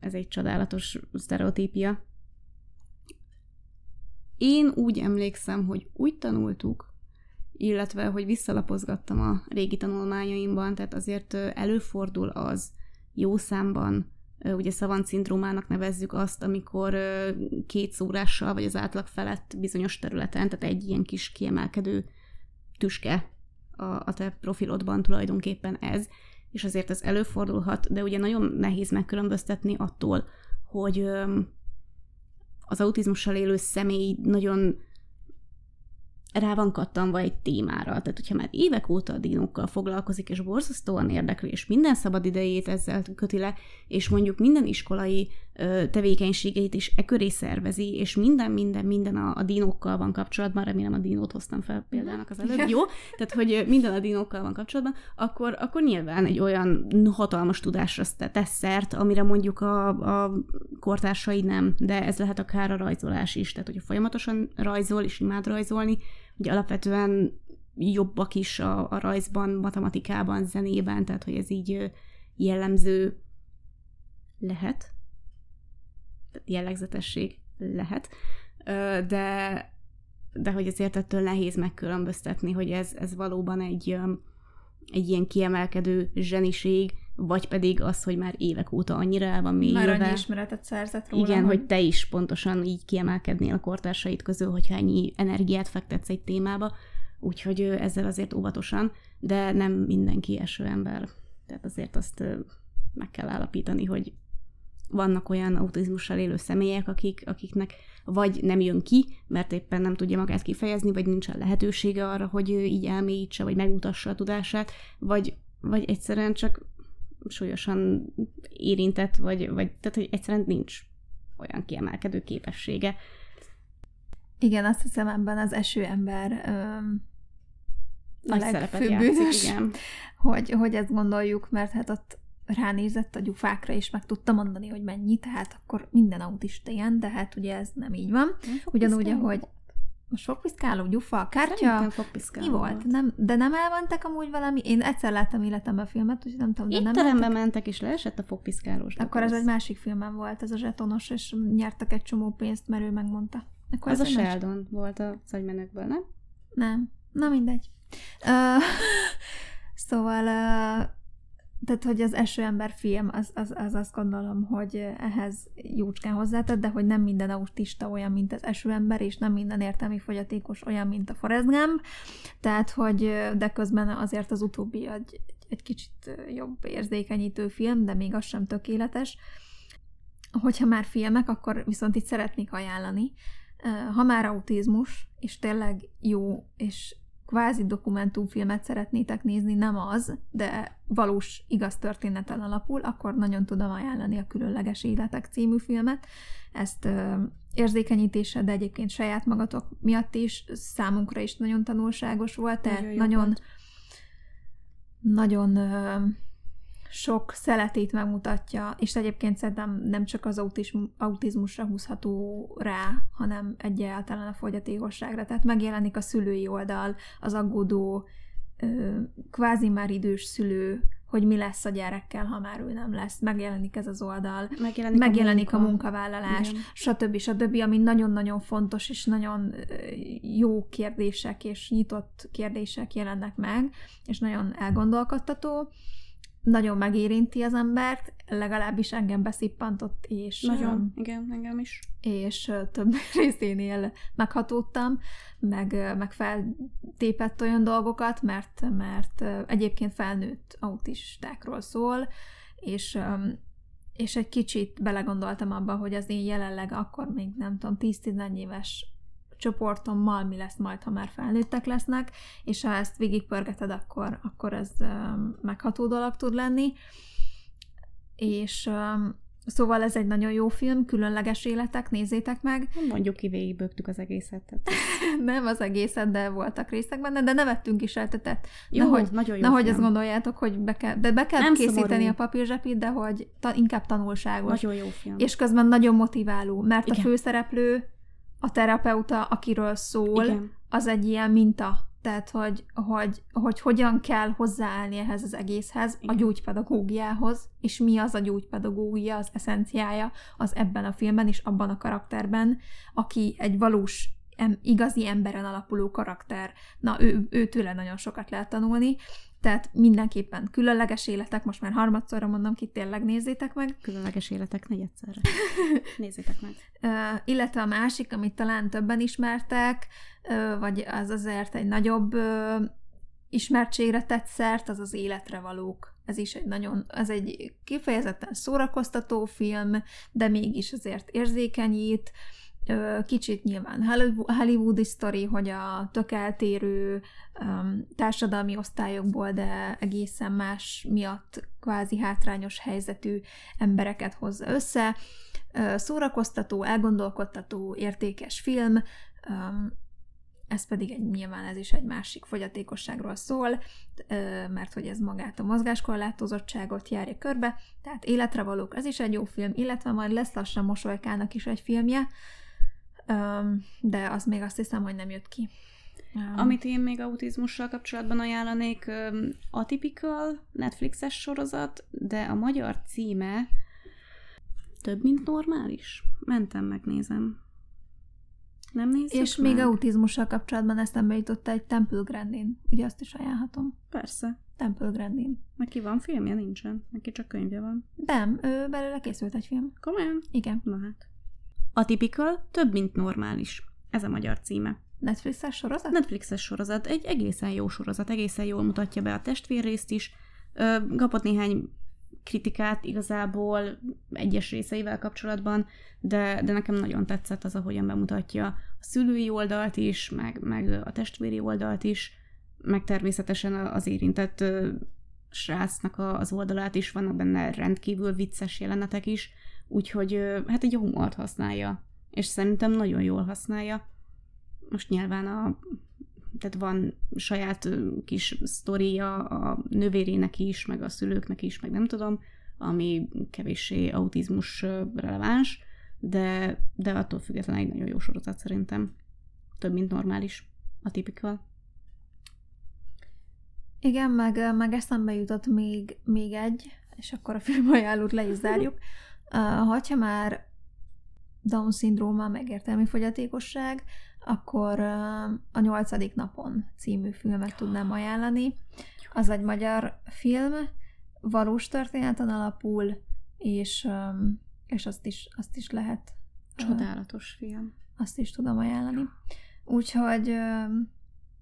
ez egy csodálatos sztereotípia. Én úgy emlékszem, hogy úgy tanultuk, illetve hogy visszalapozgattam a régi tanulmányaimban, tehát azért előfordul az jó számban, ugye szavant szindrómának nevezzük azt, amikor két szórással vagy az átlag felett bizonyos területen, tehát egy ilyen kis kiemelkedő tüske a, a te profilodban tulajdonképpen ez, és azért ez előfordulhat, de ugye nagyon nehéz megkülönböztetni attól, hogy az autizmussal élő személy nagyon rá van kattanva egy témára. Tehát, hogyha már évek óta a dinókkal foglalkozik, és borzasztóan érdekli, és minden szabad idejét ezzel köti le, és mondjuk minden iskolai ö, tevékenységeit is e köré szervezi, és minden, minden, minden a, a dinókkal van kapcsolatban, remélem a dinót hoztam fel példának az előbb, jó? Tehát, hogy minden a dinókkal van kapcsolatban, akkor, akkor nyilván egy olyan hatalmas tudásra tesz szert, amire mondjuk a, a kortársai nem, de ez lehet akár a rajzolás is, tehát, hogyha folyamatosan rajzol, és imád rajzolni, ugye alapvetően jobbak is a, a rajzban, matematikában, zenében, tehát hogy ez így jellemző lehet, jellegzetesség lehet, de, de hogy azért ettől nehéz megkülönböztetni, hogy ez, ez valóban egy, egy ilyen kiemelkedő zseniség, vagy pedig az, hogy már évek óta annyira el van mélyülve. Már annyi ismeretet szerzett róla. Igen, hogy... hogy te is pontosan így kiemelkednél a kortársaid közül, hogyha ennyi energiát fektetsz egy témába, úgyhogy ezzel azért óvatosan, de nem mindenki eső ember. Tehát azért azt meg kell állapítani, hogy vannak olyan autizmussal élő személyek, akik, akiknek vagy nem jön ki, mert éppen nem tudja magát kifejezni, vagy nincsen lehetősége arra, hogy így elmélyítse, vagy megmutassa a tudását, vagy, vagy egyszerűen csak súlyosan érintett, vagy, vagy tehát, hogy egyszerűen nincs olyan kiemelkedő képessége. Igen, azt hiszem ebben az esőember öm, Nagy szerepet játszik, igen. Hogy, hogy ezt gondoljuk, mert hát ott ránézett a gyufákra, és meg tudta mondani, hogy mennyi, tehát akkor minden autista ilyen, de hát ugye ez nem így van. Ugyanúgy, ahogy most fogpiszkáló, gyufa, kártya. Mi volt? Nem, de nem elmentek amúgy valami? Én egyszer láttam életemben a filmet, úgyhogy nem tudom, de nem mentek. mentek, és leesett a fogpiszkálós. Akkor ez egy másik filmem volt, ez a zsetonos, és nyertek egy csomó pénzt, mert ő megmondta. Akkor ez, ez a Sheldon más... volt a agymenekből, nem? Nem. Na mindegy. Uh, szóval uh, tehát, hogy az esőember film, az, az, az azt gondolom, hogy ehhez jócskán hozzátett, de hogy nem minden autista olyan, mint az esőember, és nem minden értelmi fogyatékos olyan, mint a Forrest Gump, tehát, hogy de közben azért az utóbbi egy, egy kicsit jobb érzékenyítő film, de még az sem tökéletes. Hogyha már filmek, akkor viszont itt szeretnék ajánlani. Ha már autizmus, és tényleg jó és kvázi dokumentumfilmet szeretnétek nézni, nem az, de valós igaz történeten alapul, akkor nagyon tudom ajánlani a Különleges Életek című filmet. Ezt ö, érzékenyítése, de egyébként saját magatok miatt is számunkra is nagyon tanulságos volt, tehát nagyon, nagyon, nagyon ö, sok szeletét megmutatja, és egyébként szerintem nem csak az autizmusra húzható rá, hanem egyáltalán a fogyatékosságra. Tehát megjelenik a szülői oldal, az aggódó, kvázi már idős szülő, hogy mi lesz a gyerekkel, ha már ő nem lesz. Megjelenik ez az oldal, megjelenik, megjelenik a, munka. a munkavállalás, Igen. stb. stb., ami nagyon-nagyon fontos, és nagyon jó kérdések, és nyitott kérdések jelennek meg, és nagyon elgondolkodtató nagyon megérinti az embert, legalábbis engem beszippantott, és... Nagyon, um, igen, engem is. És több részénél meghatódtam, meg, meg feltépett olyan dolgokat, mert, mert egyébként felnőtt autistákról szól, és és egy kicsit belegondoltam abba, hogy az én jelenleg akkor még nem tudom, 10-11 éves csoportommal mi lesz majd, ha már felnőttek lesznek, és ha ezt végigpörgeted, akkor, akkor ez megható dolog tud lenni. És Szóval ez egy nagyon jó film, különleges életek, nézzétek meg. Mondjuk ki, végigbögtük az egészet. Tehát... nem az egészet, de voltak részek benne, de nevettünk is eltetett. Jó, nehogy, nagyon jó Nehogy azt gondoljátok, hogy be kell, de be kell nem készíteni szomorú. a papírzsepit, de hogy ta, inkább tanulságos. Nagyon jó film. És közben nagyon motiváló, mert Igen. a főszereplő a terapeuta, akiről szól, Igen. az egy ilyen minta. Tehát, hogy, hogy, hogy hogyan kell hozzáállni ehhez az egészhez, Igen. a gyógypedagógiához, és mi az a gyógypedagógia, az eszenciája, az ebben a filmben és abban a karakterben, aki egy valós em, igazi emberen alapuló karakter. Na, ő, ő tőle nagyon sokat lehet tanulni, tehát mindenképpen különleges életek, most már harmadszorra mondom ki, tényleg nézzétek meg. Különleges életek negyedszerre. nézzétek meg. Uh, illetve a másik, amit talán többen ismertek, uh, vagy az azért egy nagyobb uh, ismertségre tett szert, az az életre valók. Ez is egy nagyon, ez egy kifejezetten szórakoztató film, de mégis azért érzékenyít, kicsit nyilván Hollywoodi sztori, hogy a tök eltérő társadalmi osztályokból, de egészen más miatt kvázi hátrányos helyzetű embereket hozza össze. Szórakoztató, elgondolkodtató, értékes film, ez pedig egy, nyilván ez is egy másik fogyatékosságról szól, mert hogy ez magát a mozgáskorlátozottságot járja körbe, tehát életre valók, ez is egy jó film, illetve majd lesz lassan Mosolykának is egy filmje, de az még azt hiszem, hogy nem jött ki. Amit én még autizmussal kapcsolatban ajánlanék, Atypical, Netflixes sorozat, de a magyar címe több, mint normális. Mentem, megnézem. Nem nézzük És meg? még autizmussal kapcsolatban eszembe jutott egy Temple Grandin. Ugye azt is ajánlhatom. Persze. Temple Grandin. Neki van filmje? Nincsen. Neki csak könyvje van. Nem, ő belőle készült egy film. Komolyan? Igen. Na hát. Atypical, több, mint normális. Ez a magyar címe. Netflixes sorozat? Netflixes sorozat. Egy egészen jó sorozat, egészen jól mutatja be a testvérrészt is. Ö, kapott néhány kritikát igazából egyes részeivel kapcsolatban, de, de nekem nagyon tetszett az, ahogyan bemutatja a szülői oldalt is, meg, meg a testvéri oldalt is, meg természetesen az érintett srácnak az oldalát is, vannak benne rendkívül vicces jelenetek is, Úgyhogy hát egy humort használja, és szerintem nagyon jól használja. Most nyilván a tehát van saját kis sztoria a nővérének is, meg a szülőknek is, meg nem tudom, ami kevéssé autizmus releváns, de, de attól függetlenül egy nagyon jó sorozat szerintem. Több, mint normális, a tipikal. Igen, meg, meg eszembe jutott még, még egy, és akkor a filmajánlót le is zárjuk. Ha már Down-szindróma, meg értelmi fogyatékosság, akkor a nyolcadik napon című filmet tudnám ajánlani. Az egy magyar film, valós történeten alapul, és, és azt, is, azt is lehet. Csodálatos film. Azt is tudom ajánlani. Úgyhogy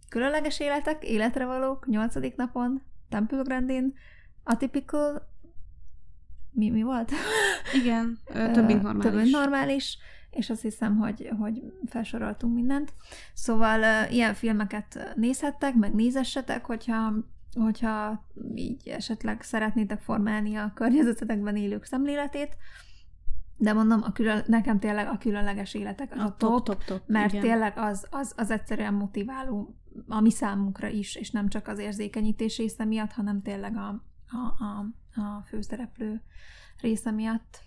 különleges életek, életre valók, nyolcadik napon, Temple Grandin, Atypical, mi, mi volt? Igen, több mint normális. Több mint normális, és azt hiszem, hogy, hogy felsoroltunk mindent. Szóval ilyen filmeket nézhettek, meg nézessetek, hogyha hogyha így esetleg szeretnétek formálni a környezetetekben élők szemléletét, de mondom, a külön, nekem tényleg a különleges életek az a, a top, top, top, top mert igen. tényleg az, az, az egyszerűen motiváló a mi számunkra is, és nem csak az érzékenyítés része miatt, hanem tényleg a, a, a, a főszereplő része miatt.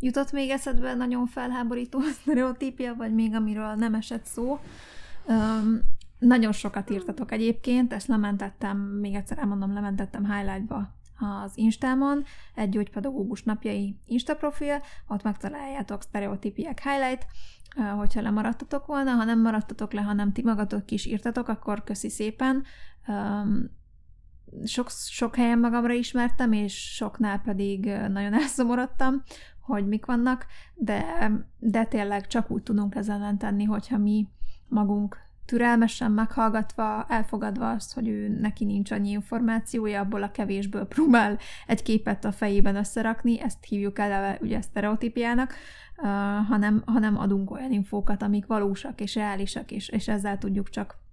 Jutott még eszedbe nagyon felháborító sztereotípia, vagy még amiről nem esett szó? Um, nagyon sokat írtatok egyébként, ezt lementettem, még egyszer elmondom, lementettem highlightba az Instámon, egy gyógypedagógus napjai Insta profil, ott megtaláljátok sztereotípiek highlight, hogyha lemaradtatok volna, ha nem maradtatok le, hanem ti magatok is írtatok, akkor köszi szépen. Sok, sok helyen magamra ismertem, és soknál pedig nagyon elszomorodtam, hogy mik vannak, de, de tényleg csak úgy tudunk ezen tenni, hogyha mi magunk türelmesen meghallgatva, elfogadva azt, hogy ő neki nincs annyi információja, abból a kevésből próbál egy képet a fejében összerakni, ezt hívjuk eleve ugye sztereotípiának, uh, hanem, hanem adunk olyan infókat, amik valósak és reálisak, és, és ezzel tudjuk csak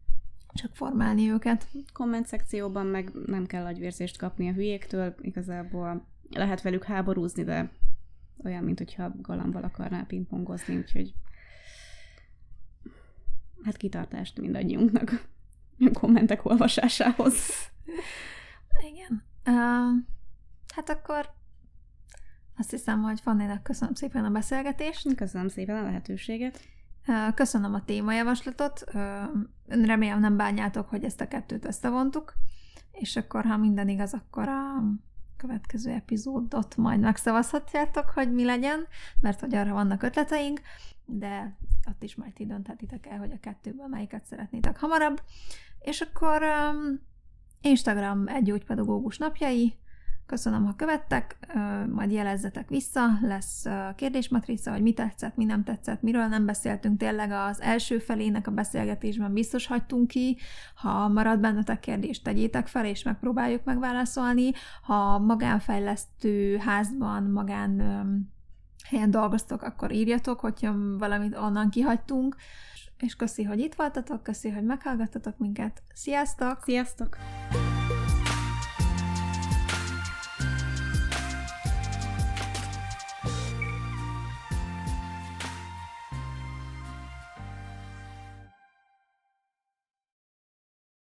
csak formálni őket. Komment szekcióban meg nem kell agyvérzést kapni a hülyéktől, igazából lehet velük háborúzni, de olyan, mint hogyha galambal akarnál pingpongozni, úgyhogy hát kitartást mindannyiunknak a kommentek olvasásához. Igen. Uh, hát akkor azt hiszem, hogy Fannének köszönöm szépen a beszélgetést. Köszönöm szépen a lehetőséget. Köszönöm a témajavaslatot. Remélem nem bánjátok, hogy ezt a kettőt összevontuk, és akkor, ha minden igaz, akkor a következő epizódot majd megszavazhatjátok, hogy mi legyen, mert hogy arra vannak ötleteink de ott is majd ti dönthetitek el, hogy a kettőből melyiket szeretnétek hamarabb. És akkor um, Instagram egy gyógypedagógus napjai, Köszönöm, ha követtek, majd jelezzetek vissza, lesz kérdésmatrica, hogy mi tetszett, mi nem tetszett, miről nem beszéltünk, tényleg az első felének a beszélgetésben biztos hagytunk ki, ha marad bennetek kérdést, tegyétek fel, és megpróbáljuk megválaszolni, ha magánfejlesztő házban, magán helyen dolgoztok, akkor írjatok, hogyha valamit onnan kihagytunk. És köszi, hogy itt voltatok, köszi, hogy meghallgattatok minket. Sziasztok! Sziasztok!